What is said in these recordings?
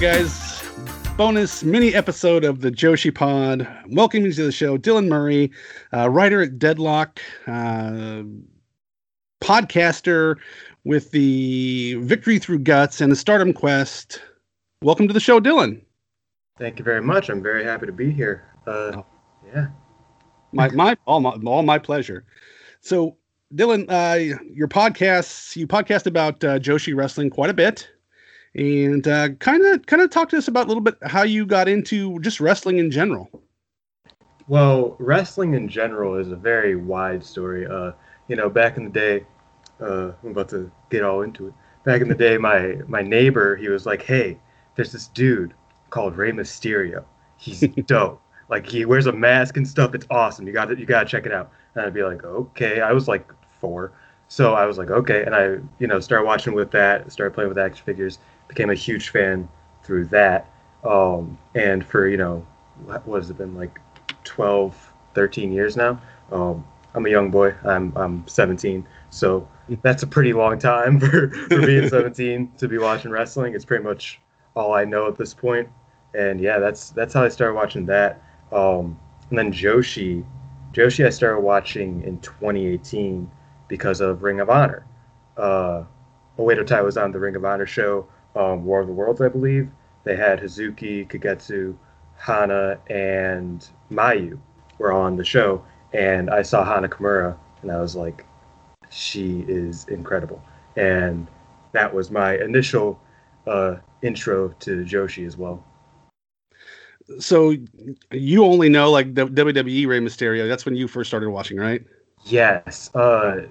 right, guys. Bonus mini episode of the Joshi Pod. Welcome you to the show, Dylan Murray, uh, writer at Deadlock, uh, podcaster with the Victory Through Guts and the Stardom Quest. Welcome to the show, Dylan. Thank you very much. I'm very happy to be here. Uh, oh. Yeah, my my all my all my pleasure. So, Dylan, uh, your podcasts you podcast about uh, Joshi wrestling quite a bit and kind of kind of talk to us about a little bit how you got into just wrestling in general. Well, wrestling in general is a very wide story. Uh, you know, back in the day, uh, I'm about to get all into it. Back in the day, my my neighbor, he was like, "Hey, there's this dude called Rey Mysterio. He's dope. Like he wears a mask and stuff. It's awesome. You got to you got to check it out." And I'd be like, "Okay." I was like four, so I was like, "Okay," and I you know started watching with that, started playing with action figures, became a huge fan through that. Um, and for, you know, what, what has it been like 12, 13 years now? Um, I'm a young boy. I'm, I'm 17. So that's a pretty long time for, for being 17 to be watching wrestling. It's pretty much all I know at this point. And yeah, that's, that's how I started watching that. Um, and then Joshi, Joshi, I started watching in 2018 because of Ring of Honor. Uh, Oedo Tai was on the Ring of Honor show um, War of the Worlds, I believe. They had Hazuki, Kagetsu, Hana, and Mayu were on the show, and I saw Hana Kimura, and I was like, she is incredible, and that was my initial uh, intro to Joshi as well. So you only know like the WWE Rey Mysterio. That's when you first started watching, right? Yes. Uh,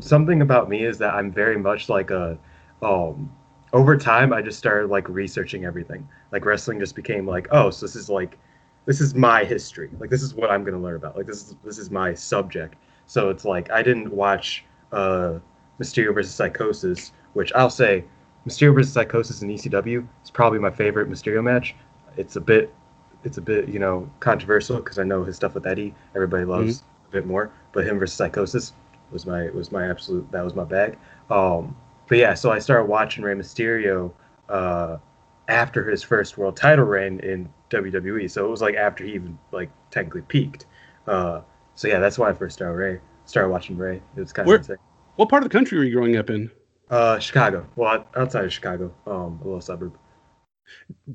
something about me is that I'm very much like a um, over time i just started like researching everything. Like wrestling just became like oh so this is like this is my history. Like this is what i'm going to learn about. Like this is this is my subject. So it's like i didn't watch uh mysterio versus Psicosis which i'll say mysterio versus Psicosis in ecw is probably my favorite mysterio match. It's a bit it's a bit you know controversial because i know his stuff with eddie. Everybody loves mm-hmm. a bit more. But him versus Psicosis was my was my absolute that was my bag. Um but yeah, so I started watching Rey Mysterio uh, after his first world title reign in WWE. So it was like after he even like technically peaked. Uh, so yeah, that's why I first started Rey. Started watching Rey. It was kind of insane. What part of the country were you growing up in? Uh, Chicago. Well, outside of Chicago, um, a little suburb.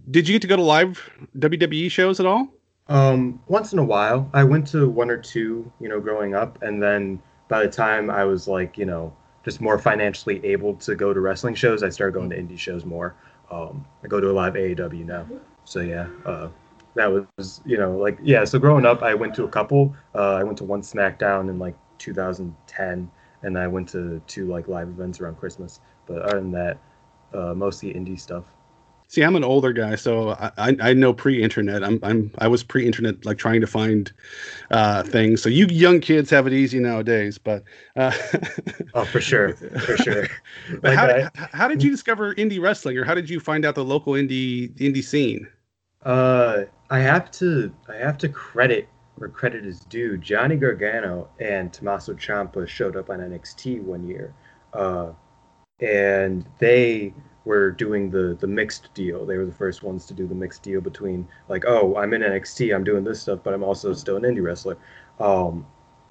Did you get to go to live WWE shows at all? Um, once in a while. I went to one or two, you know, growing up, and then by the time I was like, you know, just more financially able to go to wrestling shows, I started going to indie shows more. Um, I go to a lot of AAW now. So yeah, uh, that was you know like yeah. So growing up, I went to a couple. Uh, I went to one SmackDown in like 2010, and I went to two like live events around Christmas. But other than that, uh, mostly indie stuff. See, I'm an older guy, so I, I, I know pre-internet. I'm I'm I was pre-internet, like trying to find uh, things. So you young kids have it easy nowadays, but uh, oh, for sure, for sure. but how, I, how did you discover indie wrestling, or how did you find out the local indie indie scene? Uh, I have to I have to credit where credit is due. Johnny Gargano and Tommaso Ciampa showed up on NXT one year, uh, and they were doing the the mixed deal. They were the first ones to do the mixed deal between like, oh, I'm in NXT, I'm doing this stuff, but I'm also still an indie wrestler. Um,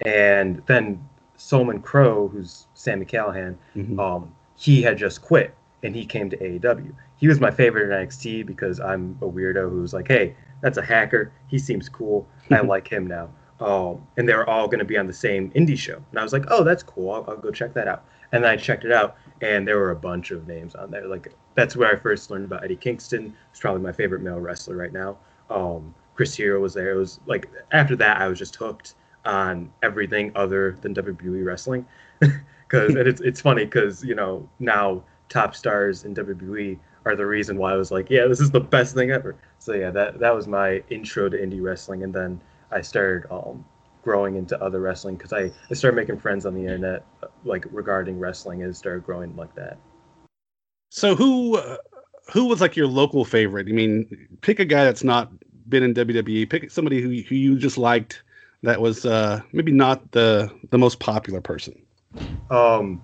and then Solomon Crowe, who's Sami Callihan, mm-hmm. um, he had just quit and he came to AAW. He was my favorite in NXT because I'm a weirdo who's like, hey, that's a hacker. He seems cool. I like him now. Um, and they were all going to be on the same indie show. And I was like, oh, that's cool. I'll, I'll go check that out. And then I checked it out, and there were a bunch of names on there. Like that's where I first learned about Eddie Kingston. He's probably my favorite male wrestler right now. Um, Chris Hero was there. It was like after that, I was just hooked on everything other than WWE wrestling. Because it's it's funny because you know now top stars in WWE are the reason why I was like, yeah, this is the best thing ever. So yeah, that that was my intro to indie wrestling, and then I started um, growing into other wrestling because I, I started making friends on the internet like regarding wrestling and started growing like that. So who uh, who was like your local favorite? I mean, pick a guy that's not been in WWE. Pick somebody who who you just liked that was uh, maybe not the the most popular person. Um,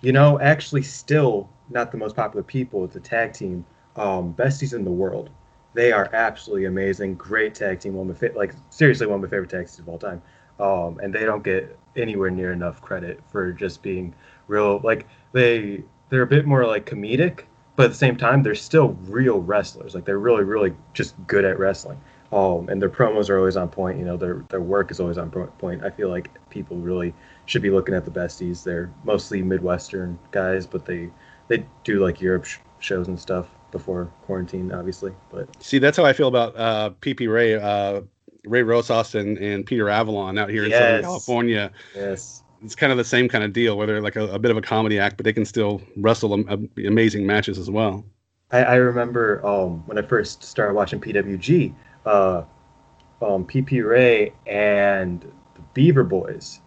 you know, actually, still not the most popular people. It's a tag team. um, besties in the world. They are absolutely amazing. Great tag team. One of my fa- like seriously one of my favorite tag teams of all time. Um, and they don't get anywhere near enough credit for just being real. Like they they're a bit more like comedic, but at the same time they're still real wrestlers. Like they're really really just good at wrestling. Um, and their promos are always on point. You know, their their work is always on point. I feel like people really should be looking at the besties. They're mostly Midwestern guys, but they they do like Europe sh- shows and stuff before quarantine, obviously. But see, that's how I feel about uh, PP Ray, uh, Ray Rosas, and, and Peter Avalon out here in yes. Southern California. Yes, it's kind of the same kind of deal, where they're like a, a bit of a comedy act, but they can still wrestle am- amazing matches as well. I, I remember um, when I first started watching PWG, uh, um, PP Ray and the Beaver Boys.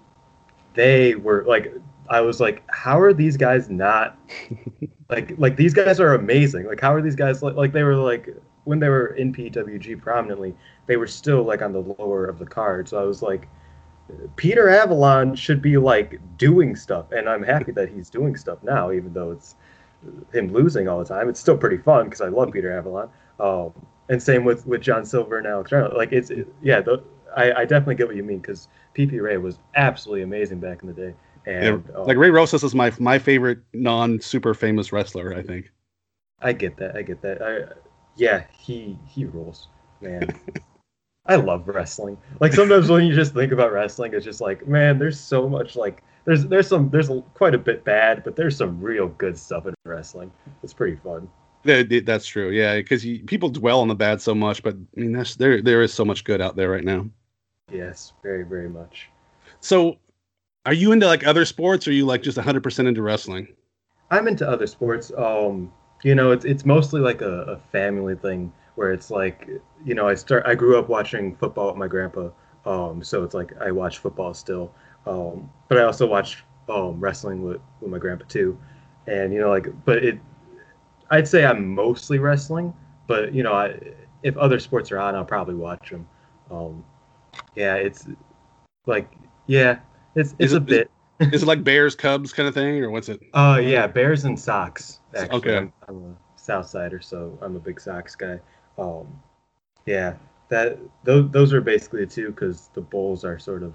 They were like I was like, how are these guys not like like these guys are amazing. Like how are these guys like like they were like when they were in PWG prominently, they were still like on the lower of the card. So I was like, Peter Avalon should be like doing stuff, and I'm happy that he's doing stuff now, even though it's him losing all the time. It's still pretty fun because I love Peter Avalon. Um, and same with with John Silver and Alex Reynolds. Like it's it, yeah, the, I, I definitely get what you mean because PP Ray was absolutely amazing back in the day. And yeah, like Ray Rosas is my my favorite non super famous wrestler. I think. I get that. I get that. I, yeah, he he rules, man. I love wrestling. Like sometimes when you just think about wrestling, it's just like, man, there's so much like there's there's some there's quite a bit bad, but there's some real good stuff in wrestling. It's pretty fun. That's true. Yeah, because people dwell on the bad so much, but I mean, that's there. There is so much good out there right now. Yes, very, very much. So, are you into like other sports, or are you like just 100 percent into wrestling? I'm into other sports. Um, you know, it's it's mostly like a, a family thing where it's like, you know, I start. I grew up watching football with my grandpa. Um, so it's like I watch football still. Um, but I also watch um wrestling with with my grandpa too. And you know, like, but it I'd say I'm mostly wrestling, but you know, I, if other sports are on, I'll probably watch them. Um, yeah, it's like yeah, it's it's is a bit. is it like Bears Cubs kind of thing, or what's it? Uh, yeah, Bears and Sox. Actually. Okay. I'm, I'm a South Sider, so I'm a big Sox guy. Um, yeah, that those those are basically the two because the Bulls are sort of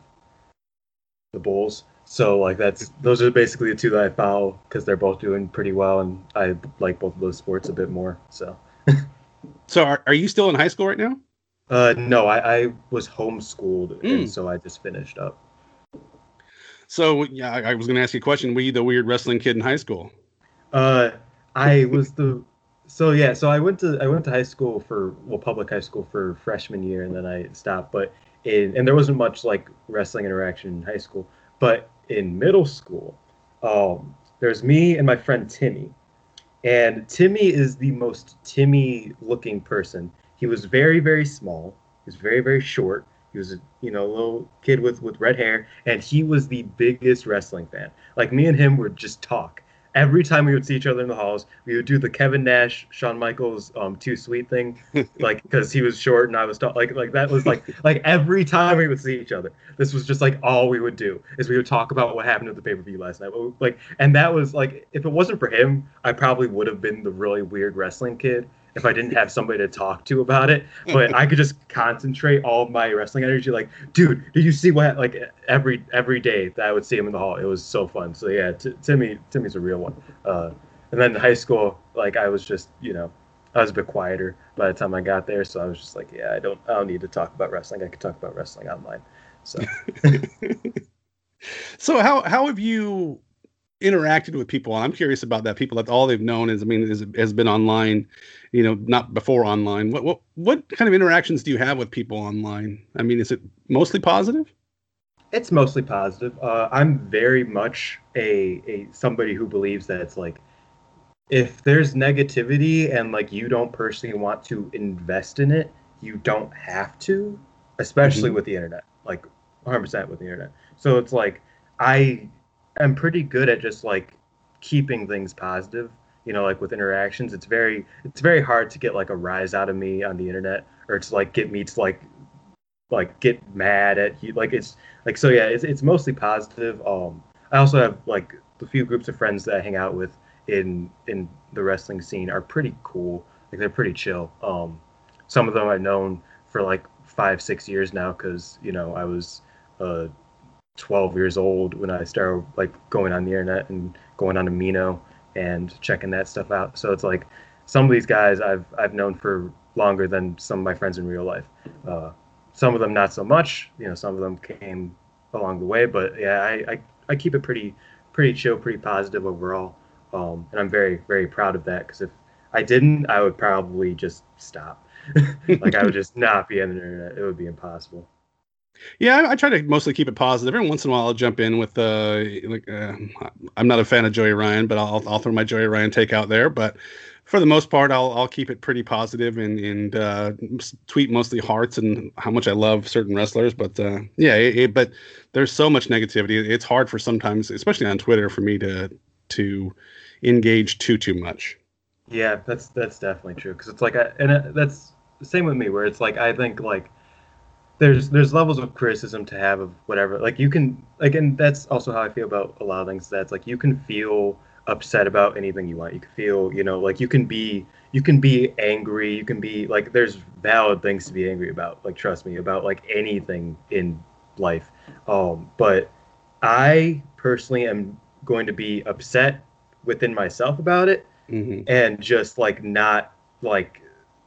the Bulls. So like that's those are basically the two that I follow because they're both doing pretty well, and I like both of those sports a bit more. So. so are, are you still in high school right now? Uh, no, I, I was homeschooled, mm. and so I just finished up. So yeah, I, I was going to ask you a question. Were you the weird wrestling kid in high school? Uh, I was the so yeah, so I went to I went to high school for well public high school for freshman year, and then I stopped. But in and there wasn't much like wrestling interaction in high school. But in middle school, um, there's me and my friend Timmy. And Timmy is the most Timmy looking person. He was very, very small. He was very, very short. He was a you know little kid with with red hair, and he was the biggest wrestling fan. Like me and him would just talk every time we would see each other in the halls, we would do the Kevin Nash, Shawn Michaels, um, too sweet thing, like because he was short and I was tall. Like like that was like like every time we would see each other, this was just like all we would do is we would talk about what happened at the pay per view last night. Like and that was like if it wasn't for him, I probably would have been the really weird wrestling kid if I didn't have somebody to talk to about it. But I could just concentrate all of my wrestling energy. Like, dude, did you see what? Like every every day that I would see him in the hall, it was so fun. So yeah, t- Timmy Timmy's a real one. Uh, and then in high school, like I was just you know I was a bit quieter by the time I got there. So I was just like, yeah, I don't I don't need to talk about wrestling. I could talk about wrestling online. So. so how how have you interacted with people i'm curious about that. People that all they've known is i mean is, has been online you know not before online. What what what kind of interactions do you have with people online? I mean is it mostly positive? It's mostly positive. Uh, i'm very much a, a somebody who believes that it's like if there's negativity and like you don't personally want to invest in it you don't have to especially mm-hmm. with the internet like 100% with the internet. So it's like i am pretty good at just like keeping things positive you know like with interactions. It's very it's very hard to get like a rise out of me on the internet or to like get me to like like get mad at you. Like it's like so yeah it's, it's mostly positive. Um i also have like the few groups of friends that i hang out with in in the wrestling scene are pretty cool. Like they're pretty chill. Um, some of them I've known for like five, six years now because you know I was uh, 12 years old when I started like going on the internet and going on Amino and checking that stuff out. So it's like some of these guys I've I've known for longer than some of my friends in real life. Uh, some of them not so much. You know, some of them came along the way, but yeah, I I, I keep it pretty pretty chill, pretty positive overall. Um, and I'm very very proud of that because if I didn't, I would probably just stop. like I would just not be on the internet. It would be impossible. Yeah, I, I, try to mostly keep it positive. Every once in a while, I'll jump in with uh, like uh, I'm not a fan of Joey Ryan, but I'll I'll throw my Joey Ryan take out there. But for the most part, I'll I'll keep it pretty positive and and uh, tweet mostly hearts and how much I love certain wrestlers. But uh, yeah, it, it, but there's so much negativity. It's hard for sometimes, especially on Twitter, for me to to engage too too much. Yeah, that's that's definitely true because it's like I, and it, that's the same with me where it's like I think like there's there's levels of criticism to have of whatever like you can like and that's also how I feel about a lot of things that's like you can feel upset about anything you want you can feel you know like you can be you can be angry you can be like there's valid things to be angry about like trust me about like anything in life um but I personally am going to be upset within myself about it mm-hmm. and just like not like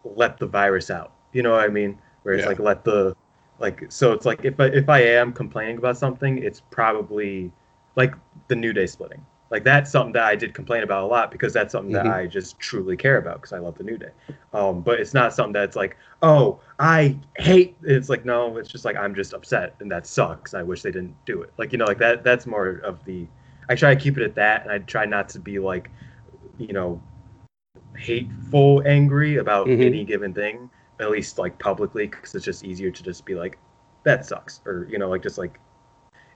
let the virus out. You know what I mean? Where it's yeah. like let the like so it's like if I if I am complaining about something, it's probably like the New Day splitting. Like that's something that I did complain about a lot because that's something mm-hmm. that I just truly care about because I love the New Day. Um, but it's not something that's like, oh, I hate. It's like no, it's just like I'm just upset and that sucks. I wish they didn't do it. Like you know, like that. That's more of the. I try to keep it at that, and I try not to be like, you know, hateful angry about mm-hmm. any given thing, at least like publicly, because it's just easier to just be like, that sucks, or you know, like just like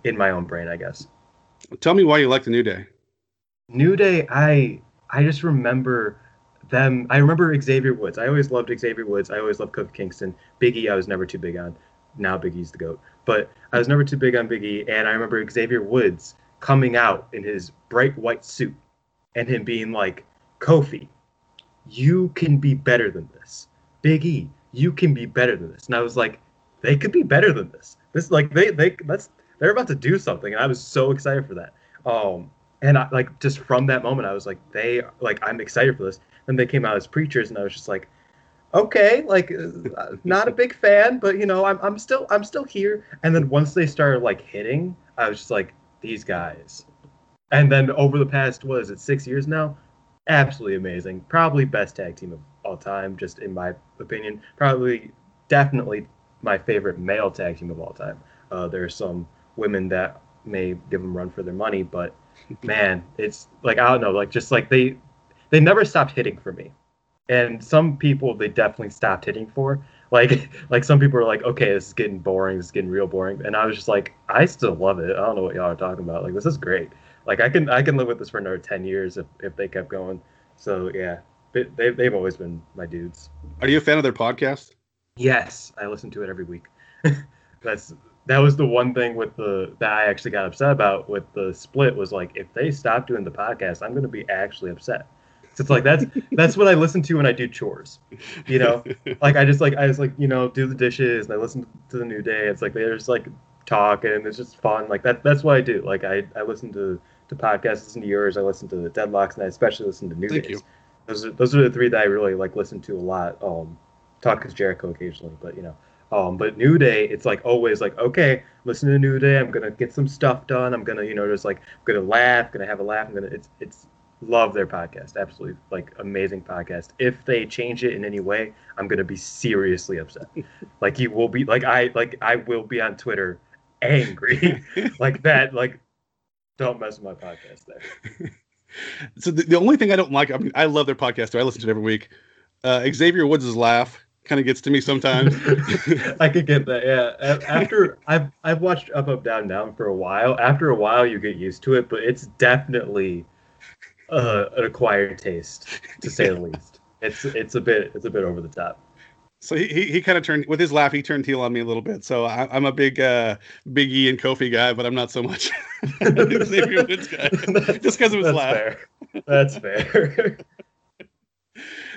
in my own brain, I guess. Tell me why you like the New Day. New Day, I I just remember them. I remember Xavier Woods. I always loved Xavier Woods. I always loved Kofi Kingston. Biggie, I was never too big on. Now Big E's the goat, but I was never too big on Biggie. And I remember Xavier Woods coming out in his bright white suit and him being like, Kofi, you can be better than this. Big E, you can be better than this. And I was like, they could be better than this. This like they they that's they're about to do something, and I was so excited for that. Um, and I, like just from that moment, I was like, they like I'm excited for this. Then they came out as preachers, and I was just like, okay, like uh, not a big fan, but you know, I'm I'm still I'm still here. And then once they started like hitting, I was just like, these guys. And then over the past what is it six years now, absolutely amazing. Probably best tag team of all time, just in my opinion. Probably, definitely my favorite male tag team of all time. Uh, there are some women that may give them run for their money, but man, it's like I don't know, like just like they they never stopped hitting for me. And some people they definitely stopped hitting for. Like like some people are like, okay, this is getting boring, this is getting real boring. And I was just like, I still love it. I don't know what y'all are talking about. Like this is great. Like I can I can live with this for another ten years if, if they kept going. So yeah, they they've always been my dudes. Are you a fan of their podcast? Yes, I listen to it every week. That's that was the one thing with the that I actually got upset about with the split was like if they stop doing the podcast, I'm gonna be actually upset. So it's like that's that's what I listen to when I do chores. You know, like I just like I just like you know do the dishes and I listen to the New Day. It's like they just like talk and it's just fun. Like that that's what I do. Like I I listen to to podcasts, listen to yours. I listen to the Deadlocks, and I especially listen to New Thank Days. You. Those are those are the three that I really like listen to a lot. Um, talk is Jericho occasionally, but you know. Um, but New Day, it's like always like, okay, listen to New Day. I'm gonna get some stuff done. I'm gonna, you know, just like I'm gonna laugh, gonna have a laugh. I'm gonna, it's, it's love their podcast. Absolutely, like amazing podcast. If they change it in any way, I'm gonna be seriously upset. like you will be, like I, like I will be on Twitter angry, like that. Like don't mess with my podcast there. so the, the only thing I don't like, I mean, I love their podcast. So I listen to it every week. Uh, Xavier Woods' laugh kind of gets to me sometimes. I could get that. Yeah. After I've I've watched Up Up Down Down for a while. After a while, you get used to it, but it's definitely uh, an acquired taste, to say the least. It's it's a bit it's a bit over the top. So he, he, he kind of turned with his laugh. He turned heel on me a little bit. So I, am a big uh, Big E and Kofi guy, but I'm not so much Xavier Woods guy, just because of his That's laugh. Fair. That's fair.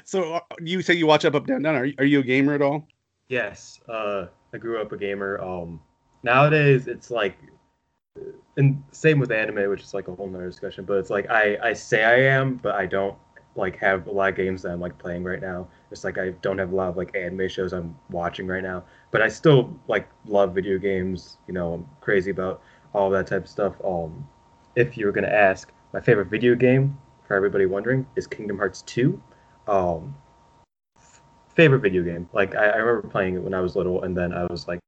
so uh, you say you watch up, up, down, down. Are, are you a gamer at all? Yes. Uh, I grew up a gamer. Um, nowadays it's like, and same with anime, which is like a whole nother discussion. But it's like I I say I am, but I don't like have a lot of games that I'm like playing right now. It's like I don't have a lot of like anime shows I'm watching right now. But I still like love video games. You know, I'm crazy about all that type of stuff. Um, if you were gonna ask, my favorite video game for everybody wondering is Kingdom Hearts 2. Um, favorite video game. Like I, I remember playing it when I was little, and then I was like,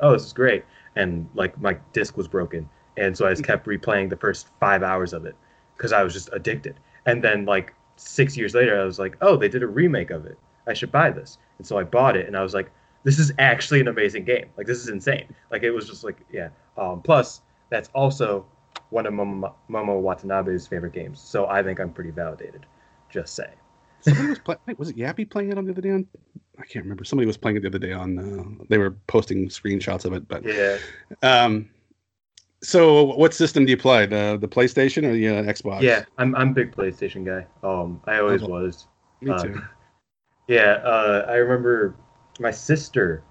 "Oh, this is great," and like my disc was broken, and so I just kept replaying the first five hours of it because I was just addicted. And then like six years later, I was like, "Oh, they did a remake of it. I should buy this." And so I bought it, and I was like, "This is actually an amazing game. Like this is insane." Like it was just like, yeah. Um, plus, that's also one of Momo, Momo Watanabe's favorite games. So I think I'm pretty validated. Just say. Somebody was playing. Was it Yappy playing it on the other day? On I can't remember. Somebody was playing it the other day on. Uh, they were posting screenshots of it, but yeah. Um. So, what system do you play? The the PlayStation or the uh, Xbox? Yeah, I'm I'm a big PlayStation guy. Um, I always Oh, was. me uh, too. Yeah, uh, I remember my sister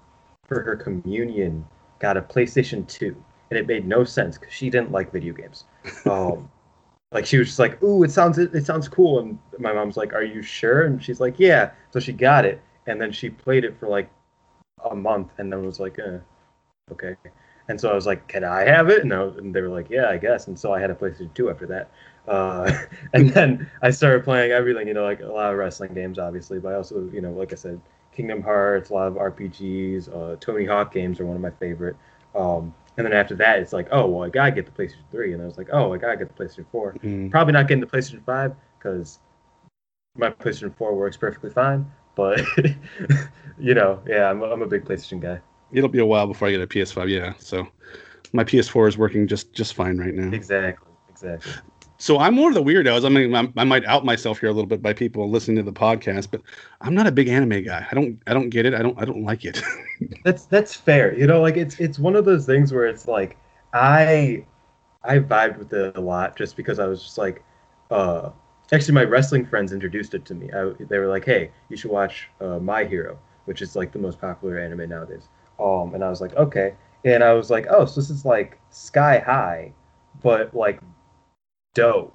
for her communion got a PlayStation 2, and it made no sense because she didn't like video games. Um, like she was just like, "Ooh, it sounds it sounds cool," and my mom's like, "Are you sure?" And she's like, "Yeah." So she got it, and then she played it for like a month, and then was like, eh, "Okay." And so I was like, "Can I have it?" And, I was, and they were like, "Yeah, I guess." And so I had a PlayStation 2 after that. Uh, and then I started playing everything, you know, like a lot of wrestling games, obviously, but I also, you know, like I said, Kingdom Hearts, a lot of RPGs, uh, Tony Hawk games are one of my favorite. Um, and then after that, it's like, oh, well, I gotta get the PlayStation 3. And I was like, oh, I gotta get the PlayStation 4. Mm. Probably not getting the PlayStation 5 because my PlayStation 4 works perfectly fine. But, you know, yeah, I'm, I'm a big PlayStation guy. It'll be a while before I get a PS5. Yeah. So, my PS4 is working just just fine right now. Exactly. Exactly. So I'm one of the weirdos. I mean, I'm, I might out myself here a little bit by people listening to the podcast, but I'm not a big anime guy. I don't I don't get it. I don't I don't like it. That's that's fair. You know, like it's it's one of those things where it's like I I vibed with it a lot just because I was just like uh actually my wrestling friends introduced it to me. I, they were like, "Hey, you should watch uh, My Hero," which is like the most popular anime nowadays. Um and I was like, "Okay." And I was like, "Oh, so this is like Sky High, but like dope."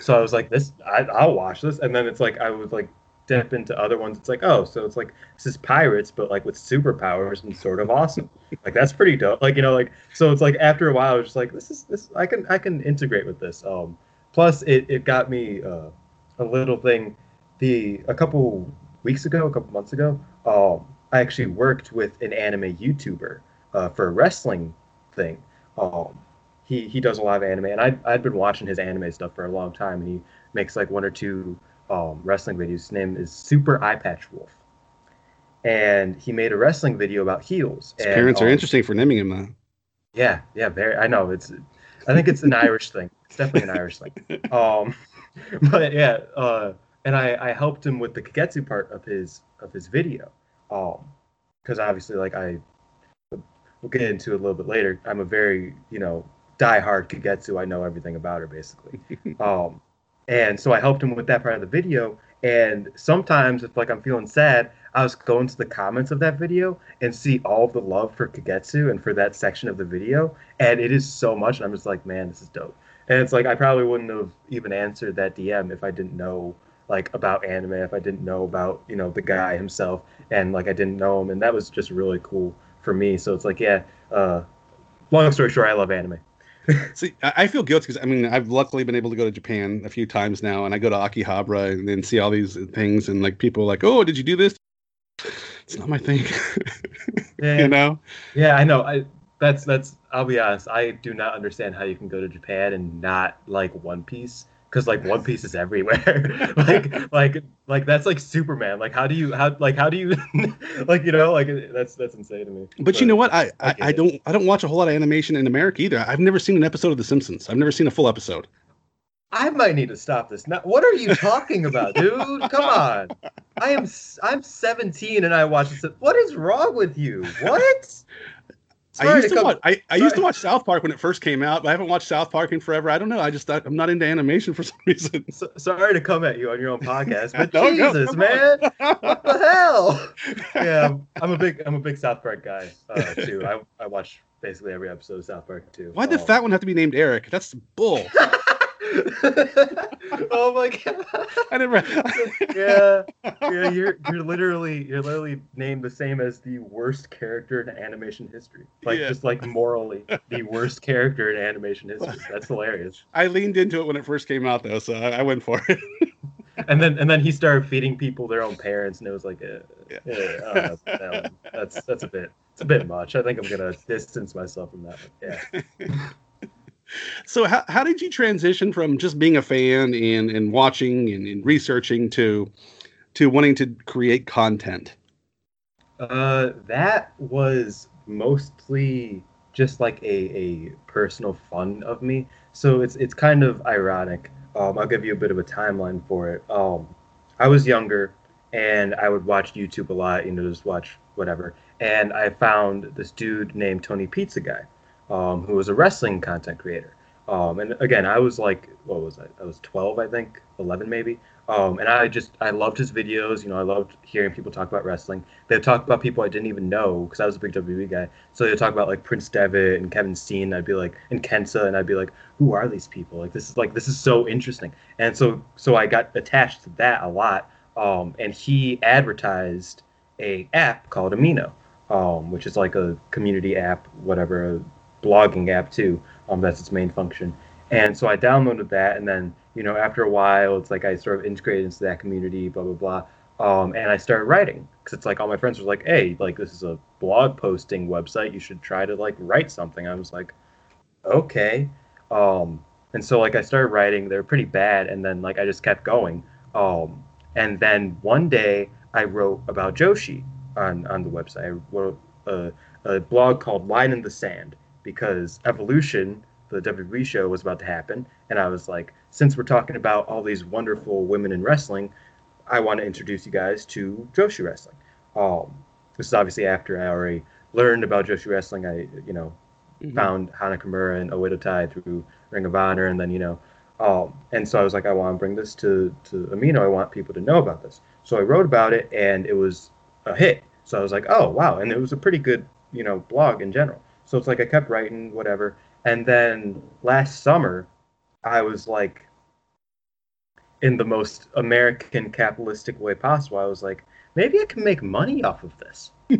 So I was like, "This I, I'll watch this." And then it's like I would like dip into other ones. It's like, "Oh, so it's like this is pirates, but like with superpowers and sort of awesome. like that's pretty dope. Like you know, like so it's like after a while, I was just like, this is this I can I can integrate with this. Um, plus it it got me uh, a little thing. The a couple weeks ago, a couple months ago, um, I actually worked with an anime YouTuber uh, for a wrestling thing. Um, he he does a lot of anime, and I I'd been watching his anime stuff for a long time, and he makes like one or two um, wrestling videos. His name is Super Eyepatch Wolf and he made a wrestling video about heels. His and, parents are um, interesting for naming him that. Yeah, yeah, very. I know it's. I think it's an Irish thing. It's definitely an Irish thing. Um, but yeah, uh, and I I helped him with the kagetsu part of his of his video, um, because obviously like I, we'll get into it a little bit later. I'm a very you know diehard kagetsu. I know everything about her basically. um, and so I helped him with that part of the video. And sometimes if like I'm feeling sad, I was going to the comments of that video and see all of the love for Kagetsu and for that section of the video. And it is so much. And I'm just like, man, this is dope. And it's like, I probably wouldn't have even answered that DM if I didn't know like about anime, if I didn't know about, you know, the guy himself and like I didn't know him. And that was just really cool for me. So it's like, yeah, uh, long story short, I love anime. See, I feel guilty because I mean I've luckily been able to go to Japan a few times now, and I go to Akihabara and then see all these things, and like people are like, "Oh, did you do this?" It's not my thing, Yeah. you know. Yeah, I know. I that's that's. I'll be honest. I do not understand how you can go to Japan and not like One Piece because like One Piece is everywhere. like like like that's like Superman. Like how do you how like how do you like you know like that's that's insane to me. But you know what? I I I, I don't I don't watch a whole lot of animation in America either. I've never seen an episode of The Simpsons. I've never seen a full episode. I might need to stop this. Now, what are you talking about, dude? Come on. I am I'm 17 and I watch this. What is wrong with you? What? I used to come, watch. I, I used to watch South Park when it first came out, but I haven't watched South Park in forever. I don't know. I just I'm not into animation for some reason. So, sorry to come at you on your own podcast, but no, Jesus, no, man, what the hell? Yeah, I'm a big I'm a big South Park guy uh, too. I I watch basically every episode of South Park too. Why'd the um, fat one have to be named Eric? That's bull. oh my god! I never. yeah, yeah. You're you're literally you're literally named the same as the worst character in animation history. Like yeah. just like morally the worst character in animation history. That's hilarious. I leaned into it when it first came out though, so I, I went for it. and then and then he started feeding people their own parents, and it was like, uh, yeah. uh, that that's that's a bit it's a bit much. I think I'm gonna distance myself from that. One. Yeah so how, how did you transition from just being a fan and, and watching and, and researching to to wanting to create content? Uh that was mostly just like a, a personal fun of me. So it's it's kind of ironic. Um i'll give you a bit of a timeline for it. Um i was younger and i would watch youtube a lot you know just watch whatever. And i found this dude named tony pizza guy um, who was a wrestling content creator. Um, and again, I was like, what was I? I was 12, I think, 11 maybe. Um, and I just, I loved his videos. You know, I loved hearing people talk about wrestling. They'd talk about people I didn't even know because I was a big WWE guy. So they'd talk about like Prince Devitt and Kevin Steen. I'd be like, and Kenta, and I'd be like, who are these people? Like, this is like, this is so interesting. And so, so I got attached to that a lot. Um, and he advertised a app called Amino, um, which is like a community app, whatever, blogging app too. Um, that's its main function. And so I downloaded that, and then you know after a while, it's like I sort of integrated into that community, blah blah blah. Um, and I started writing because it's like all my friends were like, "Hey, like this is a blog posting website. You should try to like write something." I was like, "Okay." Um, and so like I started writing. They're pretty bad, and then like I just kept going. Um, and then one day I wrote about Joshi on on the website. I wrote a, a blog called Line in the Sand, because Evolution, the WWE show, was about to happen, and I was like, since we're talking about all these wonderful women in wrestling, I want to introduce you guys to Joshi wrestling. Um, this is obviously after I already learned about Joshi wrestling. I, you know, mm-hmm. found Hana Kimura and Oedo Tai through Ring of Honor, and then you know, um, and so I was like, I want to bring this to to Amino. I want people to know about this. So I wrote about it, and it was a hit. So I was like, oh wow, and it was a pretty good, you know, blog in general. So it's like I kept writing, whatever. And then last summer, I was like, in the most American capitalistic way possible, I was like, maybe I can make money off of this.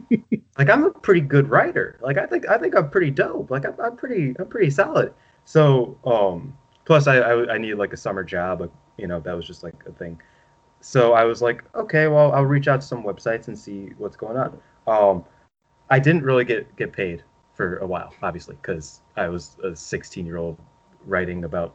like I'm a pretty good writer. Like I think I think I'm pretty dope. Like I'm, I'm pretty I'm pretty solid. So um, plus I, I I needed like a summer job. You know that was just like a thing. So I was like, okay, well I'll reach out to some websites and see what's going on. Um, I didn't really get get paid for a while, obviously, because I was a 16 year old writing about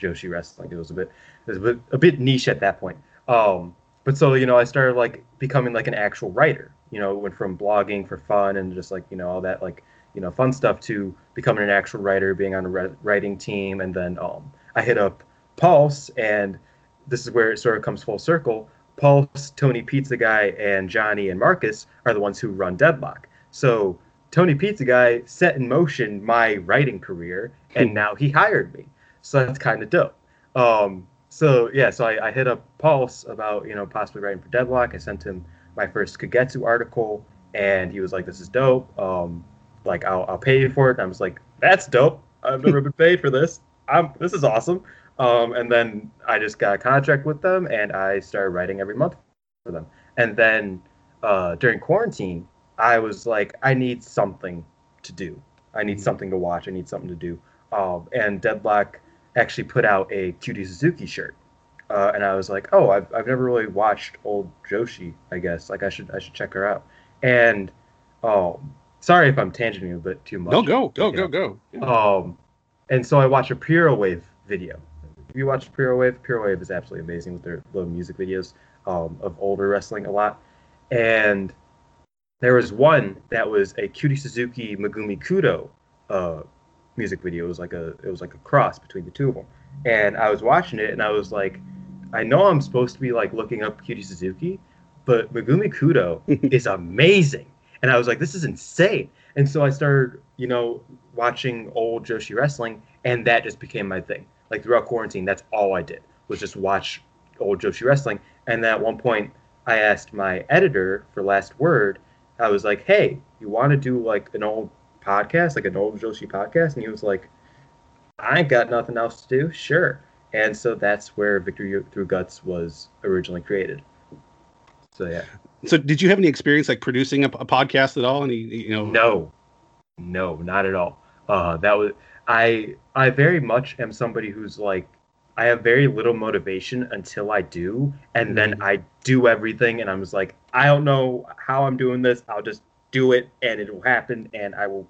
Joshi wrestling. It was a bit, it was a bit, niche at that point. Um, but so you know, I started like becoming like an actual writer. You know, went from blogging for fun and just like you know all that like you know fun stuff to becoming an actual writer, being on a re- writing team, and then um, I hit up Pulse, and this is where it sort of comes full circle. Pulse, Tony Pizza Guy, and Johnny and Marcus are the ones who run Deadlock. So Tony Pizza Guy set in motion my writing career, and hmm. now he hired me. So that's kind of dope. Um, so yeah, so I, I, hit up Pulse about you know possibly writing for Deadlock. I sent him my first Kagetsu article, and he was like, "This is dope. Um, like I'll, I'll pay you for it." And I was like, "That's dope. I've never been paid for this. I'm this is awesome." Um, and then I just got a contract with them, and I started writing every month for them. And then uh, during quarantine, I was like, I need something to do. I need mm-hmm. something to watch. I need something to do. Um, and Deadlock actually put out a Cutie Suzuki shirt, uh, and I was like, oh, I've, I've never really watched old Joshi. I guess like I should I should check her out. And um, sorry if I'm tangenting a bit too much. No, go go go go. Um, and so I watched a Pure Wave video. If you watch Pure Wave, Pure Wave is absolutely amazing with their little music videos um, of older wrestling a lot. And there was one that was a Cutie Suzuki Megumi Kudo uh, music video. It was like a it was like a cross between the two of them. And I was watching it and I was like, I know I'm supposed to be like looking up Cutie Suzuki, but Megumi Kudo is amazing. And I was like, this is insane. And so I started, you know, watching old Joshi wrestling, and that just became my thing. Like throughout quarantine, that's all I did was just watch old Joshi wrestling. And then at one point, I asked my editor for Last Word. I was like, "Hey, you want to do like an old podcast, like an old Joshi podcast?" And he was like, "I ain't got nothing else to do. Sure." And so that's where Victory Through Guts was originally created. So yeah. So did you have any experience like producing a, a podcast at all? Any you know? No, no, not at all. Uh, that was I. I very much am somebody who's like I have very little motivation until I do, and then mm-hmm. I do everything, and I'm just like I don't know how I'm doing this. I'll just do it, and it will happen, and I will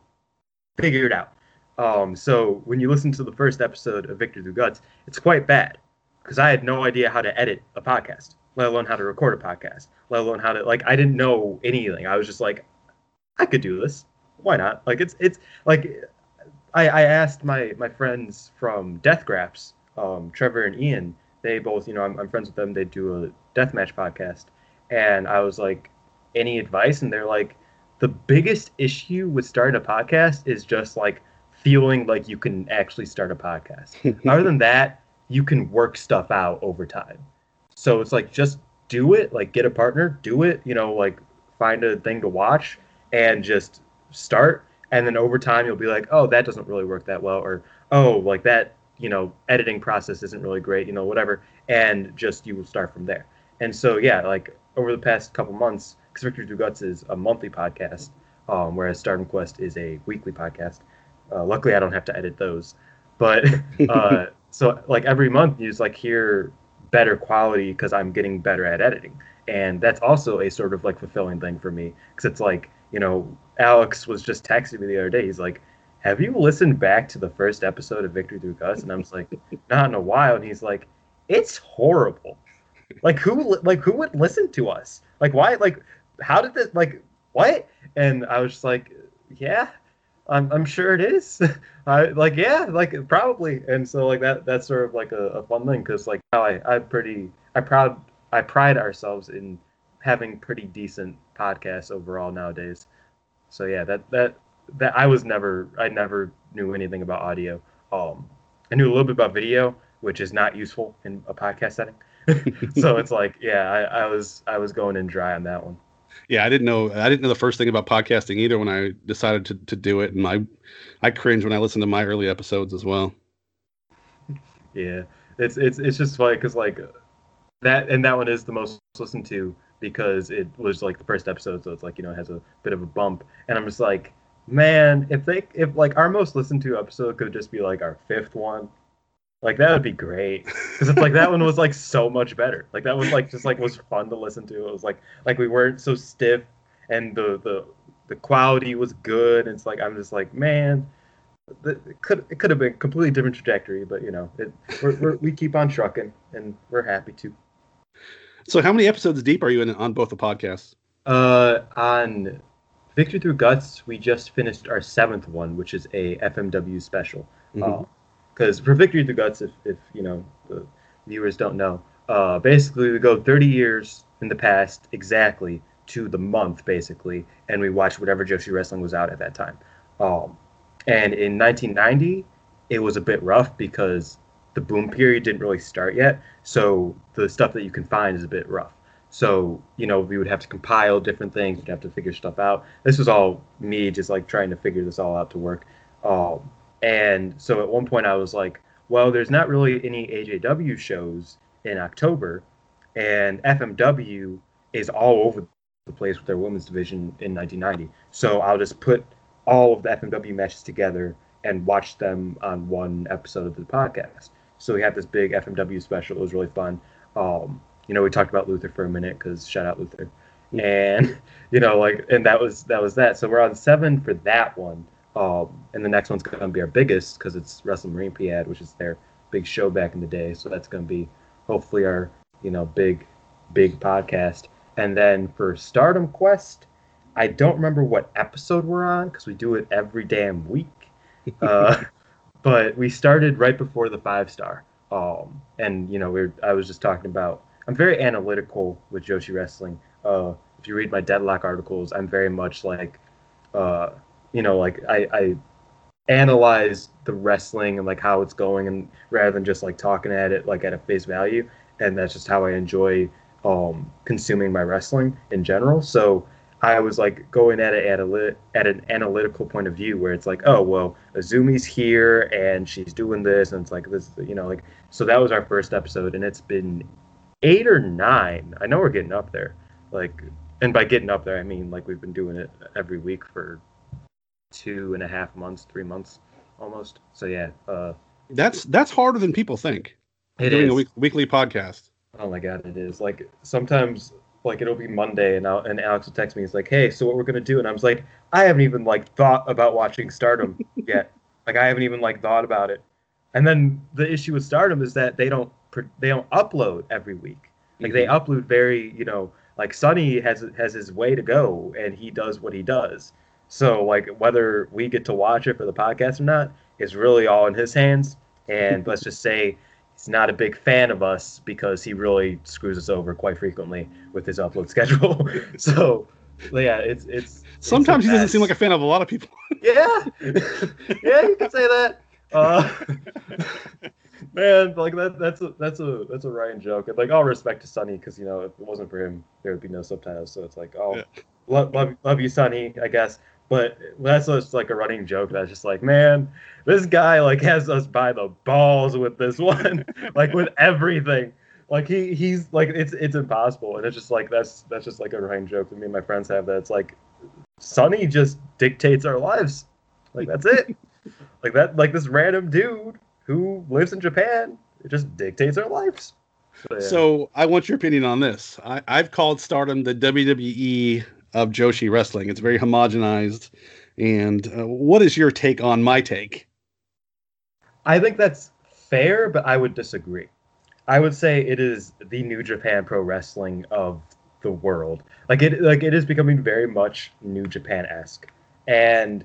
figure it out. Um, so when you listen to the first episode of Victory Through Guts, it's quite bad because I had no idea how to edit a podcast let alone how to record a podcast, let alone how to like I didn't know anything. I was just like, I could do this. Why not? Like it's it's like I, I asked my my friends from Death Graps, um, Trevor and Ian. They both, you know, I'm, I'm friends with them. They do a deathmatch podcast, and I was like, any advice? And they're like, the biggest issue with starting a podcast is just like feeling like you can actually start a podcast. Other than that, you can work stuff out over time. So it's like just do it, like get a partner, do it, you know, like find a thing to watch and just start. And then over time you'll be like, oh, that doesn't really work that well, or oh, like that, you know, editing process isn't really great, you know, whatever. And just you will start from there. And so yeah, like over the past couple months, because Victory Through Guts is a monthly podcast, um, whereas Stardom Quest is a weekly podcast. Uh, luckily, I don't have to edit those. But uh, so like every month, you just like hear better quality because I'm getting better at editing. And that's also a sort of like fulfilling thing for me because it's like, you know, Alex was just texting me the other day. He's like, Have you listened back to the first episode of Victory Through Guts? And I'm just like, Not in a while. And he's like, It's horrible. Like who like who would listen to us? Like why like how did this like what? And I was just like, Yeah, I'm, I'm sure it is. I like yeah, like probably. And so like that that's sort of like a, a fun thing because like how I I pretty I proud I pride ourselves in having pretty decent podcasts overall nowadays. So yeah, that that that I was never I never knew anything about audio. Um, I knew a little bit about video, which is not useful in a podcast setting. so it's like yeah, I, I was I was going in dry on that one yeah, I didn't know. I didn't know the first thing about podcasting either when I decided to, to do it, and I, I cringe when I listen to my early episodes as well. Yeah, it's it's it's just funny because like that, and that one is the most listened to because it was like the first episode, so it's like you know it has a bit of a bump, and I'm just like, man, if they if like our most listened to episode could just be like our fifth one, like that would be great because it's like that one was like so much better. Like that was like just like was fun to listen to. It was like like we weren't so stiff and the the the quality was good. And it's like I'm just like man, it could it could have been a completely different trajectory, but you know it we're, we're, we keep on trucking and we're happy to. So how many episodes deep are you in on both the podcasts? Uh, on Victory Through Guts, we just finished our seventh one, which is a FMW special. Mm-hmm. Uh, because for Victory Through Guts, if, if you know the viewers don't know, uh, basically we go 30 years in the past exactly to the month basically, and we watch whatever Joshi Wrestling was out at that time. Um, and in 1990, it was a bit rough because the boom period didn't really start yet, so the stuff that you can find is a bit rough. So, you know, we would have to compile different things, we'd have to figure stuff out. This was all me just like trying to figure this all out to work. Um, and so at one point I was like, well, there's not really any AJW shows in October, and FMW is all over the place with their women's division in 1990. So I'll just put all of the FMW matches together and watch them on one episode of the podcast. So we had this big FMW special. It was really fun. Um, you know, we talked about Luther for a minute because shout out Luther, and you know, like, and that was that was that. So we're on seven for that one. Um, and the next one's going to be our biggest because it's Wrestlemarinpiad, which is their big show back in the day. So that's going to be hopefully our you know big big podcast. And then for Stardom Quest, I don't remember what episode we're on because we do it every damn week. Uh, but we started right before the five star. Um, and you know, we I was just talking about. I'm very analytical with Joshi Wrestling. Uh, if you read my deadlock articles, I'm very much like uh, you know, like I, I analyze the wrestling and like how it's going, and rather than just like talking at it like at a face value, and that's just how I enjoy um, consuming my wrestling in general. So I was like going at it at a at an analytical point of view where it's like, oh well, Azumi's here and she's doing this, and it's like this, you know, like so that was our first episode, and it's been eight or nine. I know we're getting up there, like, and by getting up there, I mean like we've been doing it every week for two and a half months, three months almost. So yeah, uh, that's that's harder than people think. It doing is. a week, weekly podcast. Oh my god, it is. Like sometimes like it'll be Monday and I'll, and Alex will text me. He's like, "Hey, so what we're gonna do?" And I was like, "I haven't even like thought about watching Stardom yet. Like I haven't even like thought about it." And then the issue with Stardom is that they don't they don't upload every week. Like they upload very, you know, like Sonny has has his way to go and he does what he does. So like whether we get to watch it for the podcast or not is really all in his hands. And let's just say he's not a big fan of us because he really screws us over quite frequently with his upload schedule. so yeah, it's it's Sometimes it's he doesn't seem like a fan of a lot of people. Yeah, yeah, you can say that. Uh, man, like that that's a that's a that's a Ryan joke. And like all respect to Sonny, because you know if it wasn't for him, there would be no subtitles. So it's like, oh, Yeah. love love love you, Sonny, I guess. But that's just like a running joke. That's just like, man, this guy like has us by the balls with this one, like with everything. Like he he's like it's it's impossible, and it's just like that's that's just like a Ryan joke that me and my friends have. That it's like Sonny just dictates our lives. Like that's it. like that like this random dude who lives in Japan. It just dictates our lives. So, yeah. So I want your opinion on this. I, I've called Stardom the WWE of Joshi wrestling. It's very homogenized. And uh, what is your take on my take? I think that's fair, but I would disagree. I would say it is the New Japan Pro Wrestling of the world. Like it like it is becoming very much New Japan esque. And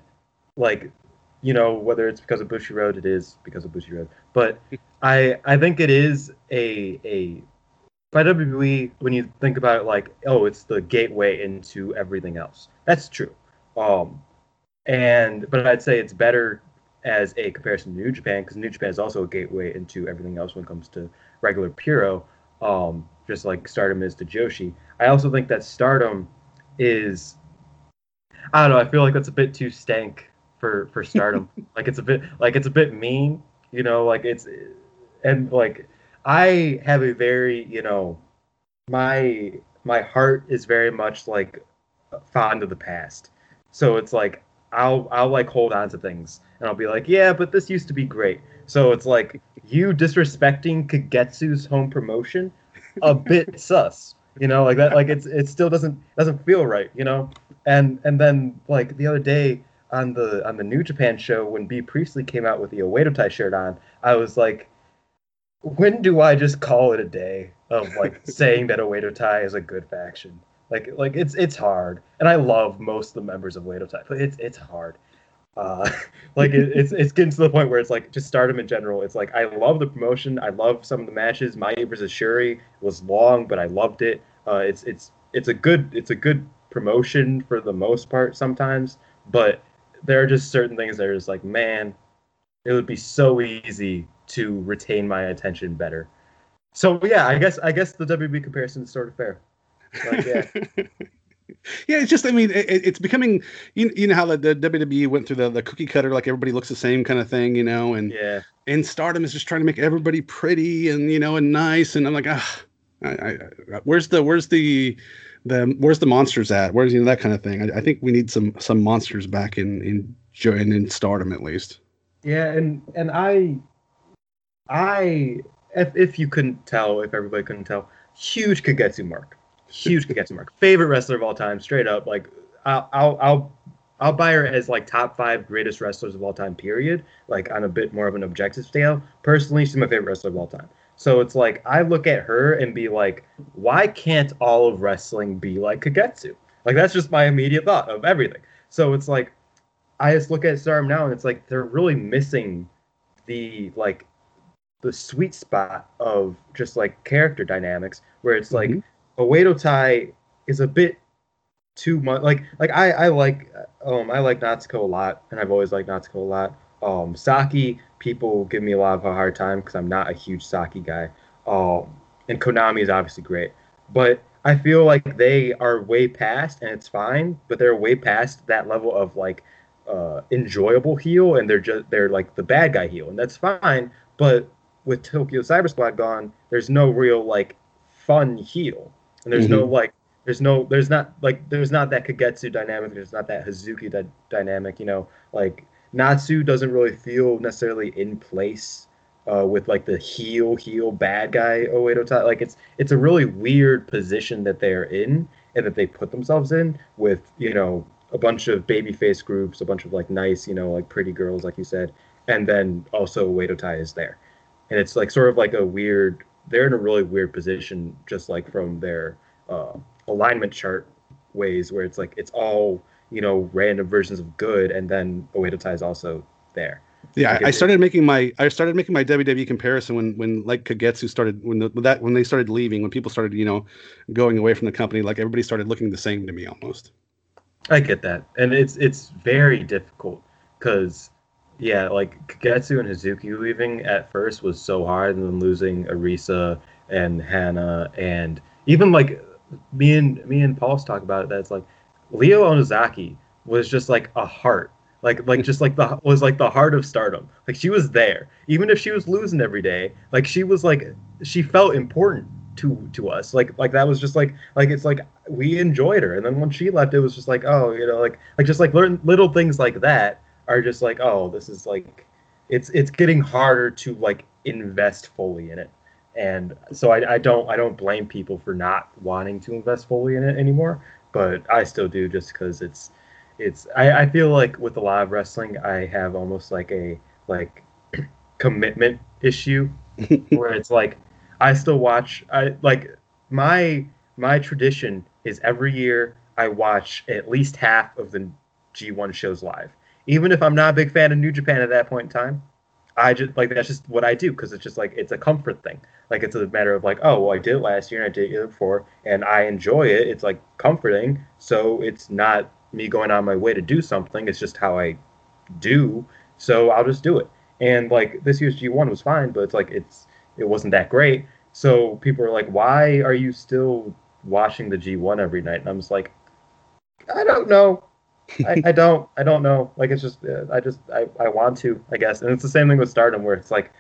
like you know, whether it's because of Bushiroad, it is because of Bushiroad. But I I think it is a a by WWE when you think about it like, oh, it's the gateway into everything else. That's true. Um and but I'd say it's better as a comparison to New Japan because New Japan is also a gateway into everything else when it comes to regular Puro, um, just like Stardom is to Joshi. I also think that Stardom is, I don't know. I feel like that's a bit too stank for for Stardom. like it's a bit like it's a bit mean, you know. Like it's and like I have a very you know my my heart is very much like fond of the past. So it's like I'll I'll like hold on to things and I'll be like, yeah, but this used to be great. So it's like you disrespecting Kagetsu's home promotion, a bit sus. You know, like that. Like it's it still doesn't doesn't feel right. You know, and and then like the other day on the on the New Japan show when Bea Priestley came out with the Oedo Tai shirt on, I was like, when do I just call it a day of like saying that Oedo Tai is a good faction? Like like it's it's hard, and I love most of the members of Oedo Tai, but it's it's hard. Uh, like it, it's it's getting to the point where it's like just stardom in general. It's like I love the promotion. I love some of the matches. Mayu versus Syuri was long, but I loved it. Uh, it's it's it's a good it's a good promotion for the most part sometimes, but there are just certain things that are just like man, it would be so easy to retain my attention better. So yeah, I guess I guess the WWE comparison is sort of fair. Like, yeah. yeah, it's just I mean it, it's becoming you, you know how the, the WWE went through the, the cookie cutter like everybody looks the same kind of thing, you know, and yeah. and Stardom is just trying to make everybody pretty and you know and nice and I'm like ah, I, I, I- where's the where's the the where's the monsters at? Where's you know that kind of thing? I, I think we need some some monsters back in in Jo- in, in Stardom at least. Yeah, and and I, I if if you couldn't tell, if everybody couldn't tell, huge Kagetsu mark, huge Kagetsu mark, favorite wrestler of all time, straight up. Like I'll I'll I'll I'll buy her as like top five greatest wrestlers of all time. Period. Like on a bit more of an objective scale. Personally, she's my favorite wrestler of all time. So it's like I look at her and be like, why can't all of wrestling be like Kagetsu? Like that's just my immediate thought of everything. So it's like I just look at Stardom now and it's like they're really missing the like the sweet spot of just like character dynamics where it's like Mhm. Oedo Tai is a bit too much. Like like I I like um I like Natsuko a lot, and I've always liked Natsuko a lot. Um, Saki people give me a lot of a hard time because I'm not a huge Saki guy. Um, and Konami is obviously great, but I feel like they are way past, and it's fine, but they're way past that level of like uh, enjoyable heel, and they're just they're like the bad guy heel, and that's fine. But with Tokyo Cyber Squad gone, there's no real like fun heel, and there's mm-hmm. no like there's no there's not like there's not that Kagetsu dynamic, there's not that Hazuki that dynamic, you know, like Natsu doesn't really feel necessarily in place uh, with like the heel heel bad guy Oedo. Like it's it's a really weird position that they're in and that they put themselves in with you know a bunch of babyface groups, a bunch of like nice you know like pretty girls like you said, and then also Oedo Tai is there, and it's like sort of like a weird. They're in a really weird position, just like from their uh, alignment chart ways, where it's like it's all you know random versions of good, and then Oedo Tai is also there. Yeah, I, I started making my I started making my WWE comparison when when like Kagetsu started when the, that when they started leaving when people started you know going away from the company like everybody started looking the same to me almost. I get that, and it's it's very difficult because yeah, like Kagetsu and Hazuki leaving at first was so hard, and then losing Arisa and Hana, and even like me and me and Paul's talk about it. That's like Leo Onozaki was just like a heart. Like like just like the was like the heart of stardom. Like she was there. Even if she was losing every day like she was like she felt important to to us. Like like that was just like like it's like we enjoyed her. And then when she left it was just like oh you know like like just like learn little things like that are just like oh this is like it's it's getting harder to like invest fully in it. And so I, I don't i don't blame people for not wanting to invest fully in it anymore but i still do just because it's it's I, I feel like with a lot of wrestling I have almost like a like commitment issue where it's like I still watch I like my my tradition is every year I watch at least half of the G1 shows live. Even if I'm not a big fan of New Japan at that point in time, I just like that's just what I do because it's just like it's a comfort thing. Like it's a matter of like, oh, well, I did it last year and I did it before, and I enjoy it. It's like comforting, so it's not me going on my way to do something. It's just how I do. So I'll just do it. And like this year's G1 was fine, but it's like it's it wasn't that great. So people are like, why are you still watching the G1 every night? And I'm just like, I don't know. I, I don't I don't know. Like it's just uh, I just I, I want to I guess. And it's the same thing with Stardom where it's like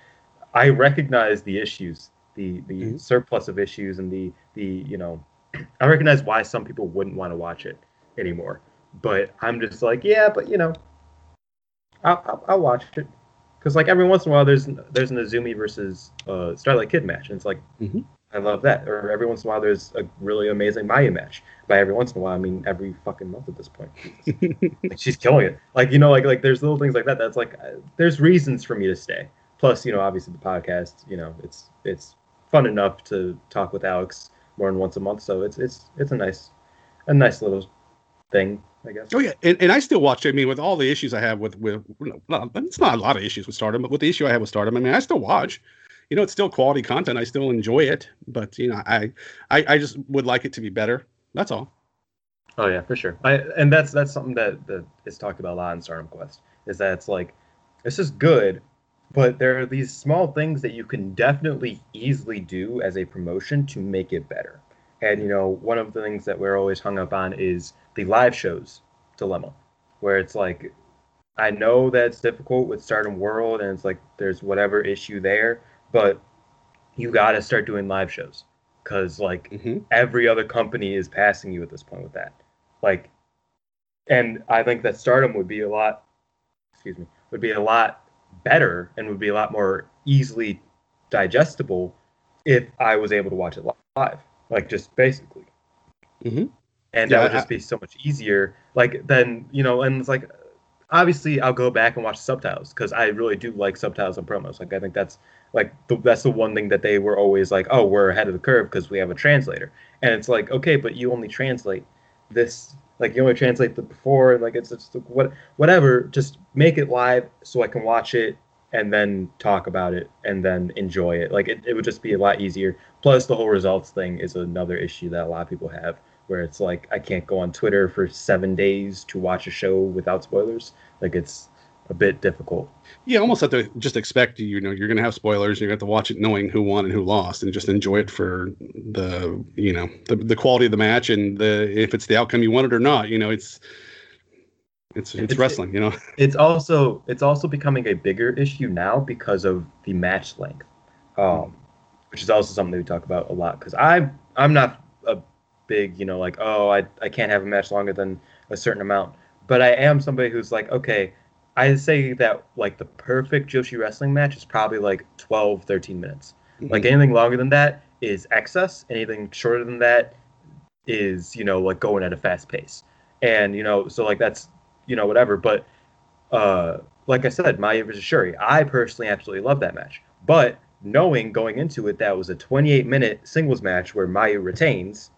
I recognize the issues, the the mm-hmm. surplus of issues and the the you know I recognize why some people wouldn't want to watch it anymore. But I'm just like, yeah, but you know, I'll, I'll, I'll watch it because like every once in a while there's there's an Azumi versus uh, Starlight Kid match, and it's like mm-hmm. I love that. Or every once in a while there's a really amazing Mayu match. By every once in a while, I mean every fucking month at this point. like, she's killing it. Like you know, like like there's little things like that. That's like uh, there's reasons for me to stay. Plus, you know, obviously the podcast. You know, it's it's fun enough to talk with Alex more than once a month. So it's it's it's a nice a nice little thing I guess. Oh yeah, and, and I still watch. I mean, with all the issues I have with with not, it's not a lot of issues with Stardom, but with the issue I have with Stardom, I mean, I still watch. You know, it's still quality content. I still enjoy it, but you know, I I, I just would like it to be better. That's all. Oh yeah, for sure. I and that's that's something that that is talked about a lot in Stardom Quest is that it's like this is good, but there are these small things that you can definitely easily do as a promotion to make it better. And you know, one of the things that we're always hung up on is the live shows dilemma, where it's like, I know that's difficult with Stardom World, and it's like there's whatever issue there, but you got to start doing live shows because like mm-hmm. every other company is passing you at this point with that. Like, and I think that Stardom would be a lot, excuse me, would be a lot better and would be a lot more easily digestible if I was able to watch it live, like just basically. Mm-hmm and yeah, that would just be so much easier. Like then you know, and it's like obviously I'll go back and watch subtitles because I really do like subtitles and promos. Like I think that's like the, that's the one thing that they were always like, oh, we're ahead of the curve because we have a translator. And it's like, okay, but you only translate this. Like you only translate the before. and Like it's just what whatever. Just make it live so I can watch it and then talk about it and then enjoy it. Like it, it would just be a lot easier. Plus the whole results thing is another issue that a lot of people have where it's like I can't go on Twitter for seven days to watch a show without spoilers. Like it's a bit difficult. Yeah, almost have to just expect you know you're going to have spoilers. You're going to have to watch it knowing who won and who lost, and just enjoy it for the you know the the quality of the match and the if it's the outcome you wanted or not. You know, it's it's it's, it's wrestling. You know, it's also it's also becoming a bigger issue now because of the match length, um, which is also something that we talk about a lot. Because I I'm not a big you know like oh I I can't have a match longer than a certain amount, but I am somebody who's like okay I say that like the perfect Joshi wrestling match is probably like 12, 13 minutes. Mm-hmm. Like anything longer than that is excess. Anything shorter than that is, you know, like going at a fast pace. And, you know, so like that's, you know, whatever. But uh like I said, Mayu versus Syuri, I personally absolutely love that match. But knowing going into it that was a 28 minute singles match where Mayu retains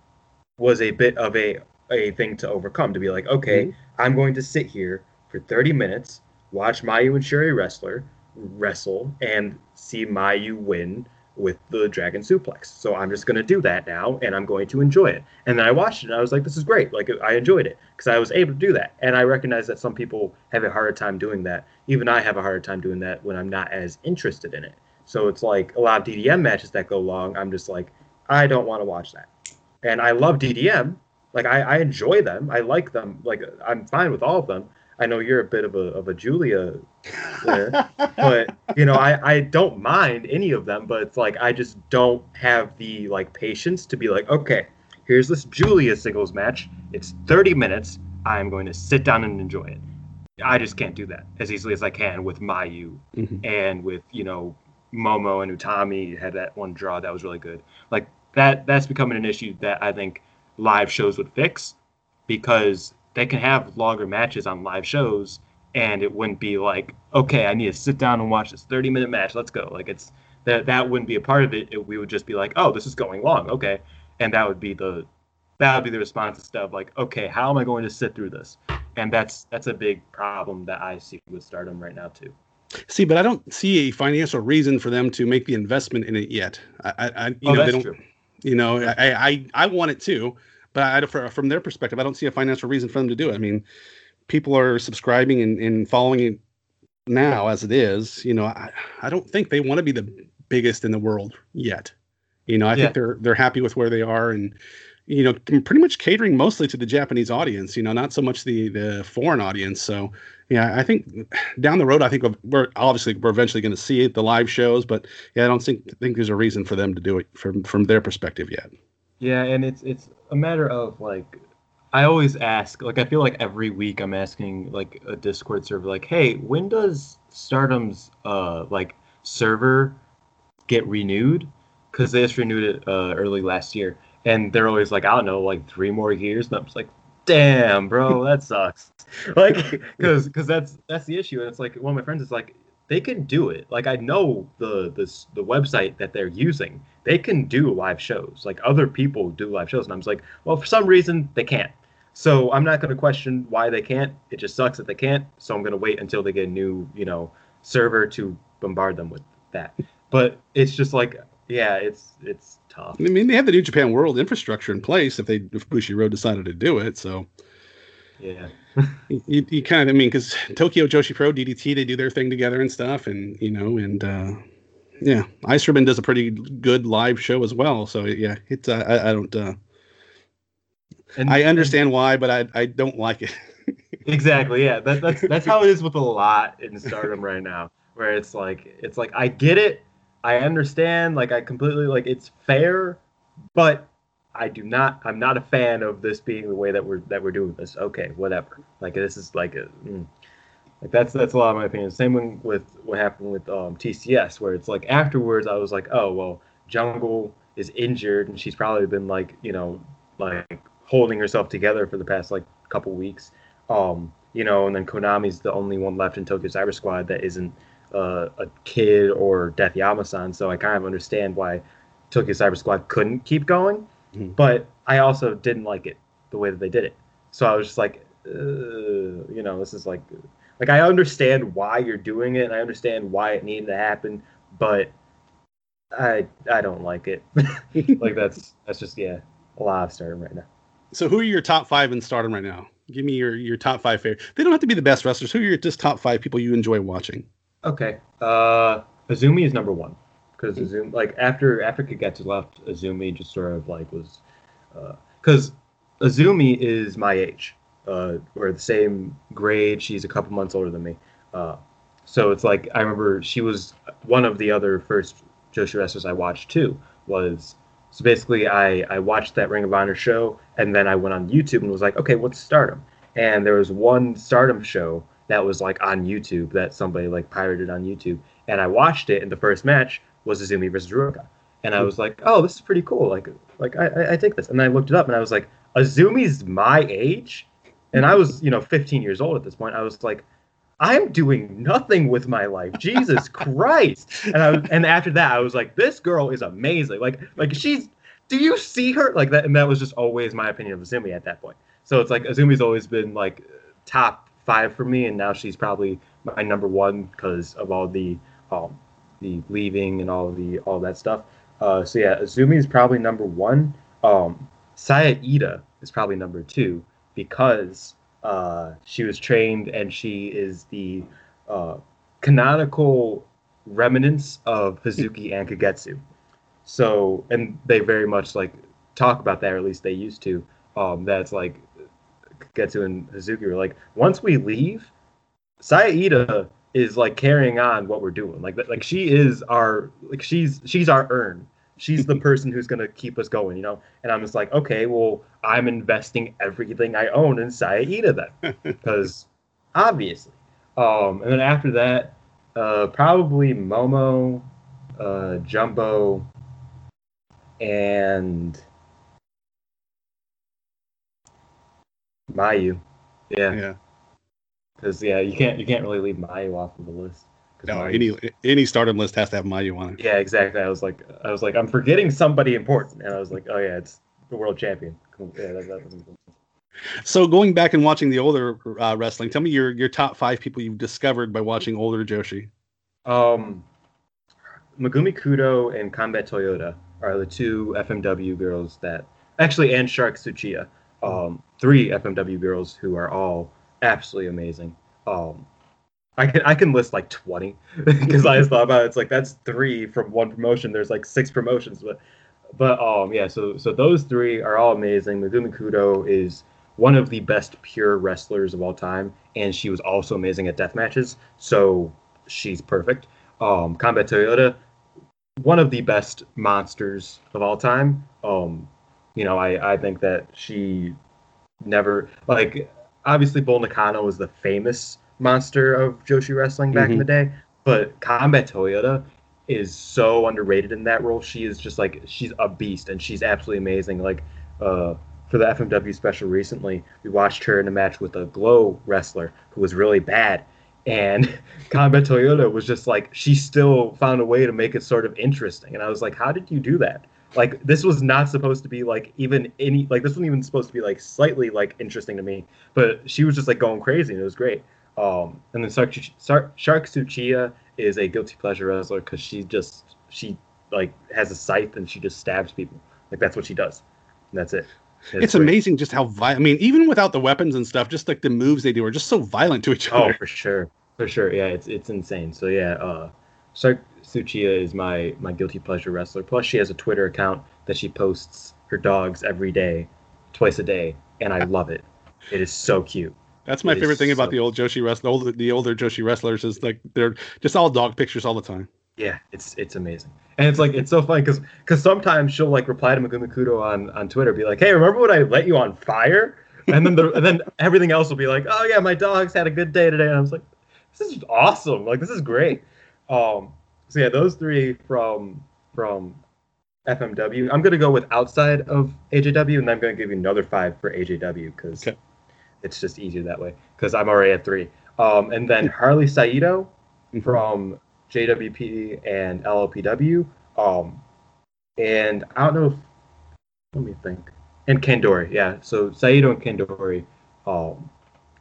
was a bit of a a thing to overcome to be like, okay, mm-hmm. I'm going to sit here for 30 minutes watch Mayu and Syuri wrestler wrestle and see Mayu win with the dragon suplex. So I'm just going to do that now and I'm going to enjoy it. And then I watched it and I was like, this is great. Like I enjoyed it because I was able to do that. And I recognize that some people have a harder time doing that. Even I have a harder time doing that when I'm not as interested in it. So it's like a lot of DDM matches that go long. I'm just like, I don't want to watch that. And I love DDM. Like I, I enjoy them. I like them. Like I'm fine with all of them. I know you're a bit of a of a there, but you know I I don't mind any of them, but it's like I just don't have the like patience to be like okay, here's this Julia singles match. It's 30 minutes. I'm going to sit down and enjoy it. I just can't do that as easily as I can with Mayu mm-hmm. and with you know Momo and Utami had that one draw that was really good. Like that that's becoming an issue that I think live shows would fix because they can have longer matches on live shows and it wouldn't be like okay i need to sit down and watch this 30 minute match let's go. Like it's that that wouldn't be a part of it. it we would just be like oh this is going long okay. And that would be the that would be the response to stuff like okay how am i going to sit through this? And that's that's a big problem that i see with stardom right now too. See but i don't see a financial reason for them to make the investment in it yet. I, I you oh, know they don't true. you know I, I i want it too but I, from their perspective, I don't see a financial reason for them to do it. I mean, people are subscribing and, and following it now as it is. You know, I, I don't think they want to be the biggest in the world yet. You know, I yeah. think they're they're happy with where they are and you know pretty much catering mostly to the Japanese audience. You know, not so much the the foreign audience. So yeah, I think down the road, I think we're obviously we're eventually going to see it, the live shows, but yeah, I don't think think there's a reason for them to do it from from their perspective yet. Yeah, and it's it's a matter of like I always ask, like I feel like every week I'm asking like a Discord server like, "Hey, when does Stardom's uh like server get renewed?" Cuz they just renewed it uh early last year. And they're always like, "I don't know, like 3 more years." And I'm just like, "Damn, bro, that sucks." like cuz cuz that's that's the issue. And it's like one of my friends is like, they can do it. Like I know the this the website that they're using, they can do live shows. Like other people do live shows, and I'm just like, well, for some reason they can't. So I'm not going to question why they can't. It just sucks that they can't. So I'm going to wait until they get a new, you know, server to bombard them with that. But it's just like, yeah, it's it's tough. I mean, they have the New Japan World infrastructure in place if they if Bushiroad decided to do it. So yeah. you, you kind of, I mean, because Tokyo Joshi Pro, DDT, they do their thing together and stuff, and you know, and uh, yeah, Ice Ribbon does a pretty good live show as well. So yeah, it's uh, I, I don't. Uh, and, I understand and, why, but I I don't like it. exactly. Yeah, that, that's that's how it is with a lot in Stardom right now, where it's like it's like I get it, I understand, like I completely like it's fair, but I do not. I'm not a fan of this being the way that we're that we're doing this. Okay, whatever. Like this is like a. Mm, like that's that's a lot of my opinion. Same with what happened with um, TCS, where it's like afterwards I was like, oh well, Jungle is injured and she's probably been like you know like holding herself together for the past like couple weeks. Um, you know, and then Konami's the only one left in Tokyo Cyber Squad that isn't uh, a kid or Death Yamasan. So I kind of understand why Tokyo Cyber Squad couldn't keep going. Mm-hmm. But I also didn't like it the way that they did it. So I was just like, uh, you know, this is like, like I understand why you're doing it, and I understand why it needed to happen, but I I don't like it. like that's that's just yeah, a lot of Stardom right now. So who are your top five in Stardom right now? Give me your your top five favorite. They don't have to be the best wrestlers. Who are your just top five people you enjoy watching? Okay. Uh, Azumi is number one because Azumi, like after after Kagetsu left, Azumi just sort of like was, because uh, Azumi is my age. Uh, we're the same grade. She's a couple months older than me. Uh, so it's like I remember she was one of the other first Joshi wrestlers I watched too. Was so basically I I watched that Ring of Honor show and then I went on YouTube and was like, okay, what's Stardom? And there was one Stardom show that was like on YouTube that somebody like pirated on YouTube, and I watched it. And the first match was Azumi versus Ruaka, and I was like, oh, this is pretty cool. Like like I, I take this, and I looked it up and I was like, Azumi's my age, and I was you know 15 years old at this point. I was like. I'm doing nothing with my life. Jesus Christ. And I was, and after that I was like this girl is amazing. Like like she's do you see her like that and that was just always my opinion of Azumi at that point. So it's like Azumi's always been like top 5 for me and now she's probably my number 1 cuz of all the um the leaving and all the all that stuff. Uh so yeah, Azumi is probably number 1. Um Saya Iida is probably number 2 because uh, she was trained and she is the uh, canonical remnants of Hazuki and Kagetsu. So, and they very much like talk about that, or at least they used to. Um, that's like Kagetsu and Hazuki were like, once we leave, Saida is like carrying on what we're doing. Like, like she is our like she's she's our urn she's the person who's going to keep us going, you know? And I'm just like, okay, well, I'm investing everything I own in Saida then, because obviously. Um, and then after that, uh, probably Momo, uh, Jumbo, and Mayu. Yeah. Yeah. Because yeah, you can't you can't really leave Mayu off of the list. No, any any stardom list has to have Mayu on it. Yeah, exactly. I was like, I was like, I'm forgetting somebody important, and I was like, oh yeah, it's the world champion. Cool. Yeah, that, that so going back and watching the older uh, wrestling, tell me your your top five people you've discovered by watching older Joshi. Um, Megumi Kudo and Combat Toyota are the two FMW girls that actually, and Shark Tsuchiya, um, three FMW girls who are all absolutely amazing. Um, I can I can list like twenty because I just thought about it. It's like that's three from one promotion. There's like six promotions, but but um yeah. So so those three are all amazing. Megumi Kudo is one of the best pure wrestlers of all time, and she was also amazing at death matches. So she's perfect. Um, Combat Toyota, one of the best monsters of all time. Um, you know, I I think that she never like obviously Bull Nakano was the famous monster of Joshi wrestling back mm-hmm. in the day. But Combat Toyota is so underrated in that role. She is just like she's a beast and she's absolutely amazing. Like uh, for the FMW special recently, we watched her in a match with a Glow wrestler who was really bad. And Combat Toyota was just like she still found a way to make it sort of interesting. And I was like, how did you do that? Like this was not supposed to be like even any like this wasn't even supposed to be like slightly like interesting to me. But she was just like going crazy and it was great. Um, and then Shark, Shark, Shark Tsuchiya is a guilty pleasure wrestler because she just she like has a scythe and she just stabs people. Like that's what she does. And that's it. It's, it's amazing just how violent. I mean, even without the weapons and stuff, just like the moves they do are just so violent to each oh, other. Oh, for sure, for sure. Yeah, it's it's insane. So yeah, uh, Shark Tsuchiya is my my guilty pleasure wrestler. Plus, she has a Twitter account that she posts her dogs every day, twice a day, and I love it. It is so cute. That's my it favorite thing so... about the old Joshi wrestler, older, the older Joshi wrestlers is like they're just all dog pictures all the time. Yeah, it's it's amazing, and it's like it's so funny because because sometimes she'll like reply to Megumi Kudo on on Twitter, be like, "Hey, remember when I let you on fire?" And then the and then everything else will be like, "Oh yeah, my dogs had a good day today," and I was like, "This is awesome! Like this is great." Um, so yeah, those three from from FMW. I'm gonna go with outside of AJW, and I'm gonna give you another five for AJW because okay it's just easier that way because I'm already at three. Um, and then Harley Saito from JWP and LLPW. Um, and I don't know if, let me think. And Kandori, yeah. So Saito and Kandori, um,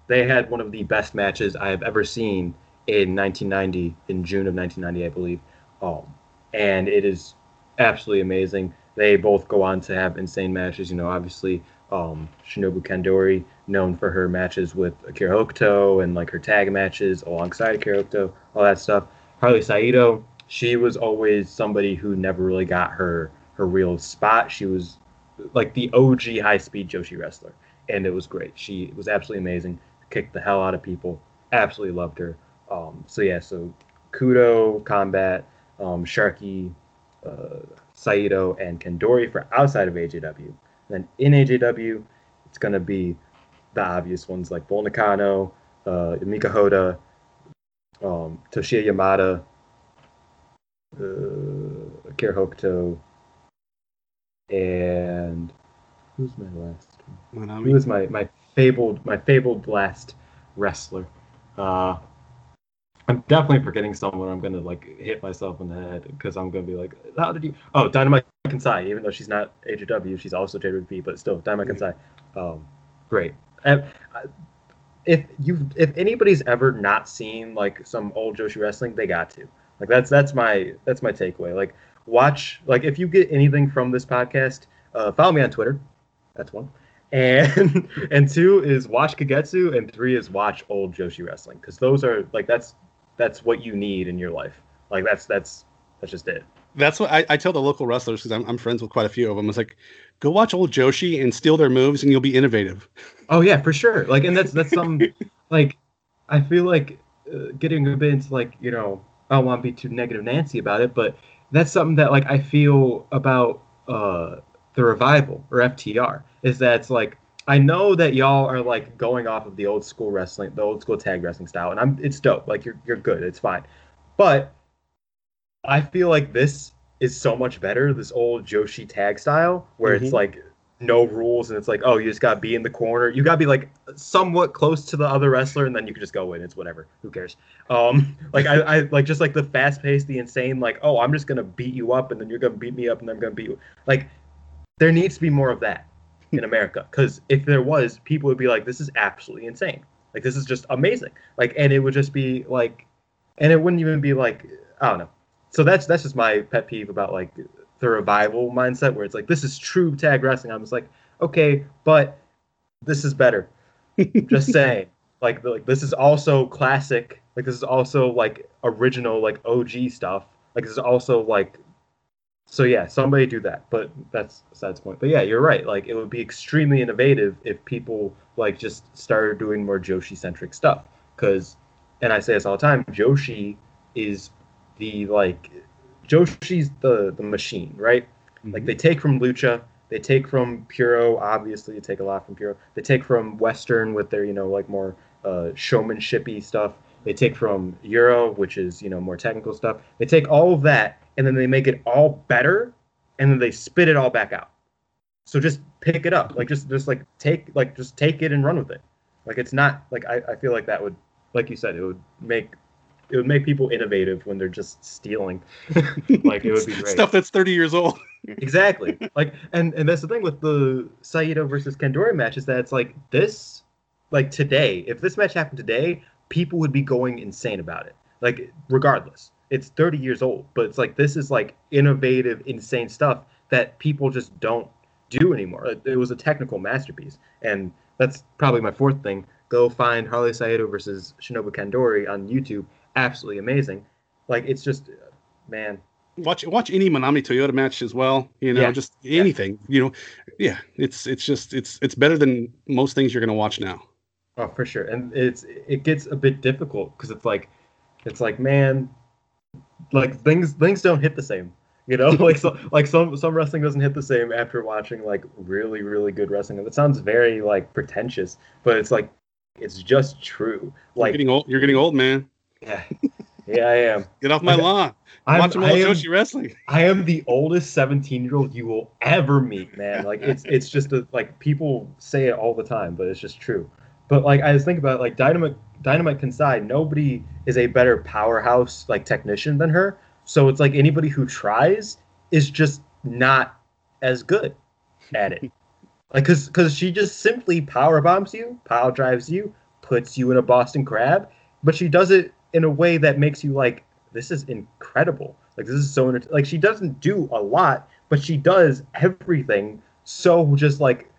they had one of the best matches I have ever seen in 1990, in June of 1990, I believe. Um, and it is absolutely amazing. They both go on to have insane matches. You know, obviously Um, Shinobu Kandori, known for her matches with Akira Hokuto and like her tag matches alongside Akira Hokuto, all that stuff. Harley Saito, she was always somebody who never really got her her real spot. She was like the OG high speed Joshi wrestler, and it was great. She was absolutely amazing. Kicked the hell out of people. Absolutely loved her. Um, so yeah, so Kudo, Combat, um, Sharky, uh, Saito, and Kandori for outside of AJW. Then in AJW, it's gonna be the obvious ones like Bull Nakano, uh, Mika Hoda, um, Toshiyo Yamada, uh, Akira Hokuto, and who's my last one? Who was my, my fabled my fabled last wrestler? Uh, I'm definitely forgetting someone. I'm gonna like hit myself in the head because I'm gonna be like, how did you? Oh, Dynamite Kansai. Even though she's not AJW, she's also JWP, but still Dynamite Kansai. Um, great. And, uh, if you if anybody's ever not seen like some old Joshi wrestling, they got to. Like that's that's my that's my takeaway. Like watch like if you get anything from this podcast, uh, follow me on Twitter. That's one. And and two is watch Kagetsu, and three is watch old Joshi wrestling because those are like that's that's what you need in your life. Like that's that's that's just it. That's what I, I tell the local wrestlers because I'm, I'm friends with quite a few of them. It's like, go watch old Joshi and steal their moves, and you'll be innovative. Oh yeah, for sure. Like, and that's that's some like I feel like uh, getting a bit into like you know I don't want to be too negative Nancy about it, but that's something that like I feel about uh the revival or FTR is that it's like I know that y'all are like going off of the old school wrestling, the old school tag wrestling style, and I'm it's dope. Like you're you're good, it's fine. But I feel like this is so much better, this old Joshi tag style, where mm-hmm. it's like no rules and it's like, oh, you just gotta be in the corner. You gotta be like somewhat close to the other wrestler, and then you can just go in. It's whatever. Who cares? Um, like I, I like just like the fast paced, the insane, like, oh, I'm just gonna beat you up, and then you're gonna beat me up, and then I'm gonna beat you. Like, there needs to be more of that in America. Because if there was, people would be like, this is absolutely insane. Like this is just amazing. Like, and it would just be like, and it wouldn't even be like, I don't know. So that's that's just my pet peeve about like the revival mindset, where it's like this is true tag wrestling. I'm just like, okay, but this is better. just saying. Like, like this is also classic. Like this is also like original, like OG stuff. Like this is also like so yeah, somebody do that. But that's besides the point. But yeah, you're right. Like it would be extremely innovative if people like just started doing more Joshi centric stuff. Because, and I say this all the time, Joshi is the like Joshi's the the machine, right? Mm-hmm. Like they take from Lucha, they take from Puro. Obviously, they take a lot from Puro. They take from Western with their you know like more uh, showmanshipy stuff. They take from Euro, which is you know more technical stuff. They take all of that and then they make it all better and then they spit it all back out. So just pick it up. Like just just like take like just take it and run with it. Like it's not like I, I feel like that would like you said, it would make it would make people innovative when they're just stealing. like it would be great. Stuff that's 30 years old. exactly. Like and and that's the thing with the Saito versus Kandori match is that it's like this like today, if this match happened today, people would be going insane about it. Like regardless it's 30 years old, but it's like this is like innovative, insane stuff that people just don't do anymore. It was a technical masterpiece, and that's probably my fourth thing. Go find Harley Saito versus Shinobu Kandori on YouTube. Absolutely amazing. Like it's just, man. Watch watch any Manami Toyota match as well. You know, yeah. just anything. Yeah. You know, yeah. It's it's just it's it's better than most things you're gonna watch now. Oh, for sure. And it's it gets a bit difficult because it's like it's like man like things things don't hit the same you know? Like so, like some some wrestling doesn't hit the same after watching like really really good wrestling. And it sounds very like pretentious but it's like it's just true. Like you're getting old you're getting old man. Yeah. Yeah i am. Get off my like, lawn. I'm, watching old Joshi wrestling. I am the oldest 17 year old you will ever meet man. Like it's it's just a, like people say it all the time but it's just true but like i just think about it, like dynamite Dynamite Kansai, nobody is a better powerhouse like technician than her. So it's like anybody who tries is just not as good at it. like cause cause she just simply power bombs you, power drives you, puts you in a Boston crab, but she does it in a way that makes you like, this is incredible. Like this is so like she doesn't do a lot, but she does everything so just like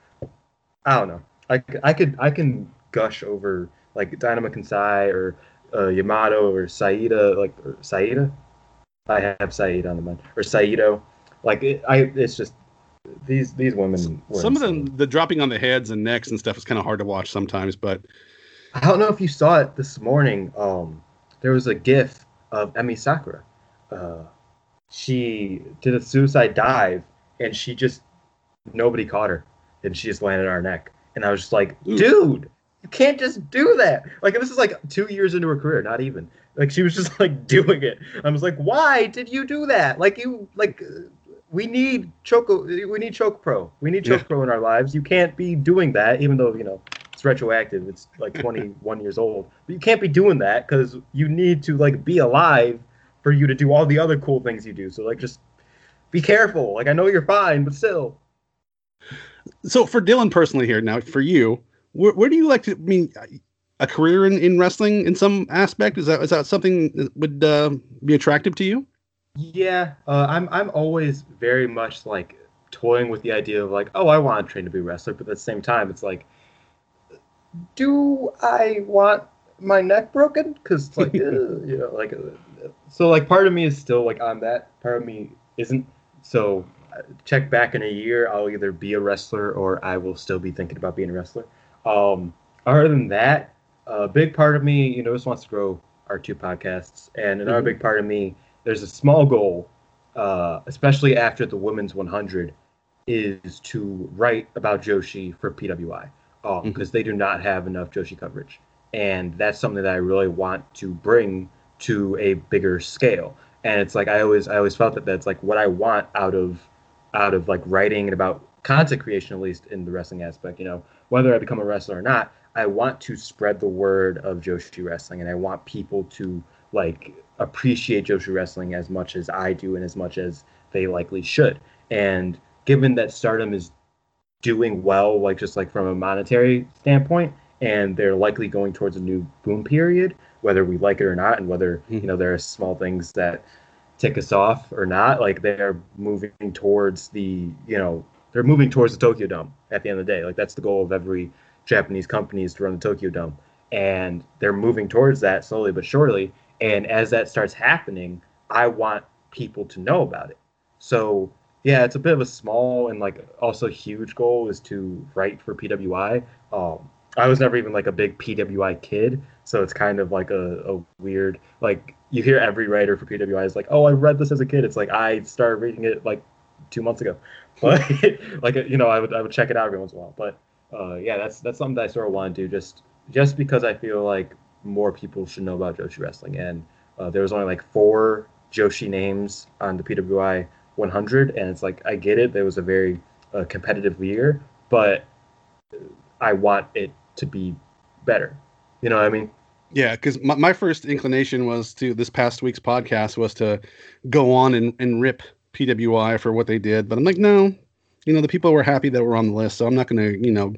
I don't know. I, I could I can gush over like Dynamo Kansai or uh, Yamato or Saida like or Saida. I have Saida on the mind or Saito. Like it, I, it's just these these women. Some of them, the dropping on the heads and necks and stuff is kind of hard to watch sometimes. But I don't know if you saw it this morning. Um, there was a GIF of Emi Sakura. Uh, she did a suicide dive and she just nobody caught her and she just landed on her neck. And I was just like, Ooh. dude, you can't just do that. Like this is like two years into her career, not even. Like she was just like doing it. I was like, why did you do that? Like you like we need Choco we need Choco Pro. We need Choco yeah. Pro in our lives. You can't be doing that, even though, you know, it's retroactive. It's like 21 years old. But you can't be doing that because you need to like be alive for you to do all the other cool things you do. So like just be careful. Like I know you're fine, but still. So for Dylan personally here now, for you, where, where do you like to I mean a career in, in wrestling in some aspect? Is that is that something that would uh, be attractive to you? Yeah, uh, I'm I'm always very much like toying with the idea of like, oh, I want to train to be a wrestler, but at the same time, it's like, do I want my neck broken? Because like, uh, you know, like, uh, so like part of me is still like on that. Part of me isn't. So uh, check back in a year, I'll either be a wrestler or I will still be thinking about being a wrestler. Um, other than that, a big part of me, you know, just wants to grow our two podcasts, and another mm-hmm. big part of me there's a small goal, uh, especially after the women's 100, is to write about Joshi for PWI because um, mm-hmm. they do not have enough Joshi coverage, and that's something that I really want to bring to a bigger scale. And it's like I always I always felt that that's like what I want out of out of like writing and about content creation at least in the wrestling aspect. You know, whether I become a wrestler or not, I want to spread the word of Joshi wrestling, and I want people to like appreciate Joshi wrestling as much as I do and as much as they likely should. And given that Stardom is doing well, like just like from a monetary standpoint, and they're likely going towards a new boom period, whether we like it or not, and whether mm-hmm. you know there are small things that tick us off or not, like they're moving towards the you know they're moving towards the Tokyo Dome at the end of the day. Like that's the goal of every Japanese company is to run the Tokyo Dome, and they're moving towards that slowly but surely. And as that starts happening, I want people to know about it. So yeah, it's a bit of a small and like also huge goal is to write for PWI. Um, I was never even like a big PWI kid, so it's kind of like a, a weird like you hear every writer for PWI is like, oh, I read this as a kid. It's like I started reading it like two months ago, but like you know I would I would check it out every once in a while. But uh, yeah, that's that's something that I sort of want to do just just because I feel like more people should know about Joshi wrestling. And uh, there was only like four Joshi names on the PWI 100, and it's like I get it. There was a very uh, competitive year, but I want it to be better. You know what I mean? Yeah, because my, my first inclination was to this past week's podcast was to go on and, and rip PWI for what they did, but I'm like, no, you know, the people were happy that were on the list, so I'm not going to, you know,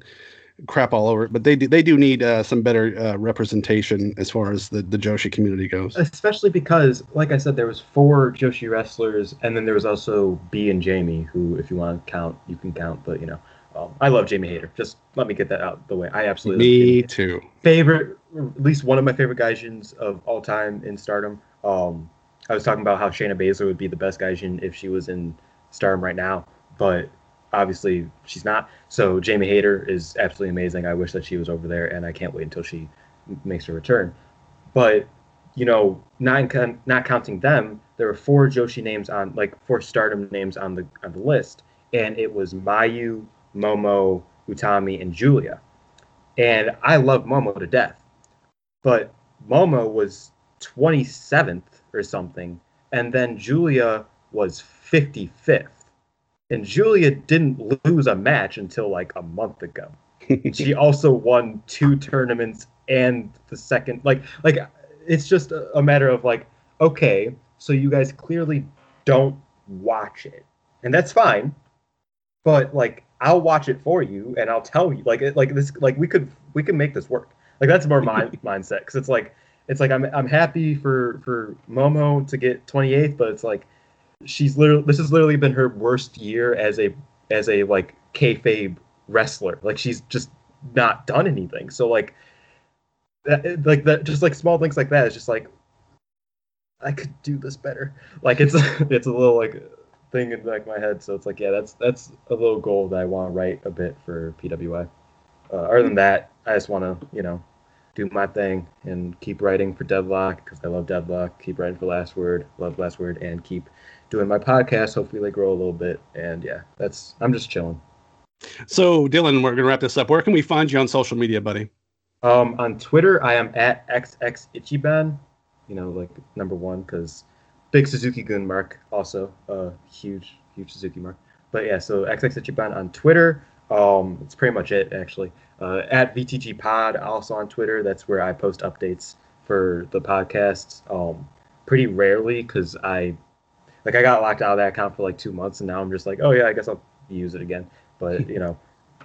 crap all over it, but they do they do need uh, some better uh, representation as far as the the Joshi community goes. Especially because, like I said, there was four Joshi wrestlers, and then there was also Bea and Jamie, who, if you want to count, you can count. But you know, um, I love Jamie Hayter. Just let me get that out the way. I absolutely me too. Favorite, at least one of my favorite gaijins of all time in Stardom. Um, I was talking about how Shayna Baszler would be the best gaijin if she was in Stardom right now, but obviously she's not. So Jamie Hayter is absolutely amazing. I wish that she was over there, and I can't wait until she makes her return. But you know, not not counting them, there were four Joshi names on like four Stardom names on the on the list, and it was Mayu, Momo, Utami, and Julia. And I love Momo to death, but Momo was 27th or something, and then Julia was 55th and Julia didn't lose a match until like a month ago. she also won two tournaments and the second like like it's just a, a matter of like okay, so you guys clearly don't watch it. And that's fine. But like I'll watch it for you and I'll tell you like it, like this like we could we can make this work. Like that's more my mindset cuz it's like it's like I'm I'm happy for for Momo to get 28th, but it's like she's literally this has literally been her worst year as a as a like kayfabe wrestler. Like she's just not done anything. So like that like that just like small things like that is just like I could do this better. Like it's it's a little like thing in like my head. So it's like yeah, that's that's a little goal that I want to write a bit for PWI. Uh, other than that, I just want to you know do my thing and keep writing for Deadlock because I love Deadlock. Keep writing for Last Word, love Last Word, and keep doing my podcast. Hopefully they grow a little bit. And yeah, that's I'm just chilling. So Dylan, we're gonna wrap this up. Where can we find you on social media, buddy? Um, on Twitter, I am at xxichiban. You know, like number one because big Suzuki Gun mark. Also, uh, huge, huge Suzuki mark. But yeah, so xxichiban on Twitter. Um, it's pretty much it actually. Uh, at VTG Pod, also on Twitter. That's where I post updates for the podcast. Um, pretty rarely because I, like, I got locked out of that account for like two months, and now I'm just like, oh yeah, I guess I'll use it again. But you know,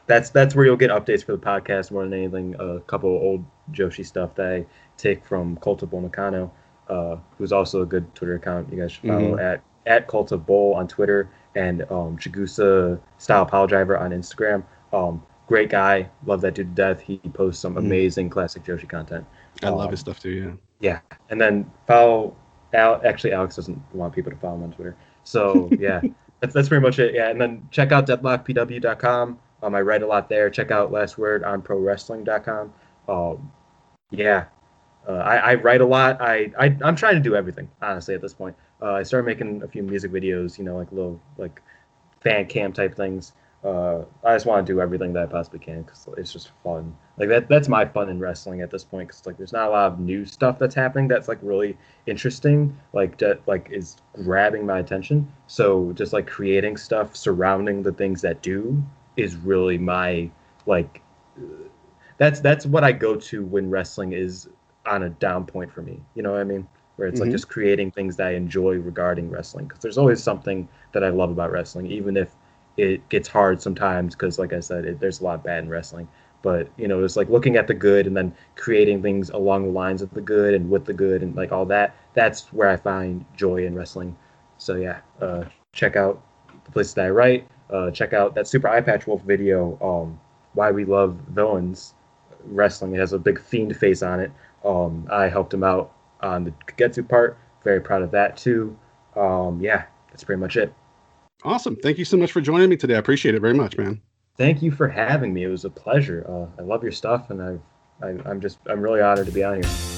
that's that's where you'll get updates for the podcast more than anything. A couple old Joshi stuff that I take from Cult of Bull Nakano, uh, who's also a good Twitter account. You guys should follow mm-hmm. at at Cult of Bull on Twitter and um, Chigusa Style Pile Driver on Instagram. Um, great guy, love that dude to death. He posts some mm-hmm. amazing classic Joshi content. I um, love his stuff too. Yeah. Yeah, and then follow Al. Actually, Alex doesn't want people to follow him on Twitter. So yeah, that's that's pretty much it. Yeah, and then check out deadlockpw.com. Um, I write a lot there. Check out Last Word on ProWrestling.com. Um, yeah, uh, I, I, write a lot. I, I I'm trying to do everything honestly at this point. Uh, I started making a few music videos, you know, like little like fan cam type things. Uh, I just want to do everything that I possibly can because it's just fun. Like that that's my fun in wrestling at this point because like there's not a lot of new stuff that's happening that's like really interesting. Like that like is grabbing my attention. So just like creating stuff surrounding the things that do is really my like that's that's what I go to when wrestling is on a down point for me. You know what I mean? Where it's mm-hmm. like just creating things that I enjoy regarding wrestling because there's always something that I love about wrestling, even if it gets hard sometimes because, like I said, it, there's a lot bad in wrestling. But you know, it's like looking at the good and then creating things along the lines of the good and with the good and like all that. That's where I find joy in wrestling. So yeah, uh, check out the places that I write uh, check out that Super Eyepatch Wolf video, um, Why We Love Villains Wrestling. It has a big fiend face on it. Um, I helped him out on the Kagetsu part. Very proud of that too. Um, yeah, that's pretty much it. Awesome. Thank you so much for joining me today. I appreciate it very much, man. Thank you for having me. It was a pleasure. Uh, I love your stuff, and I've, I, I'm just I'm really honored to be on here.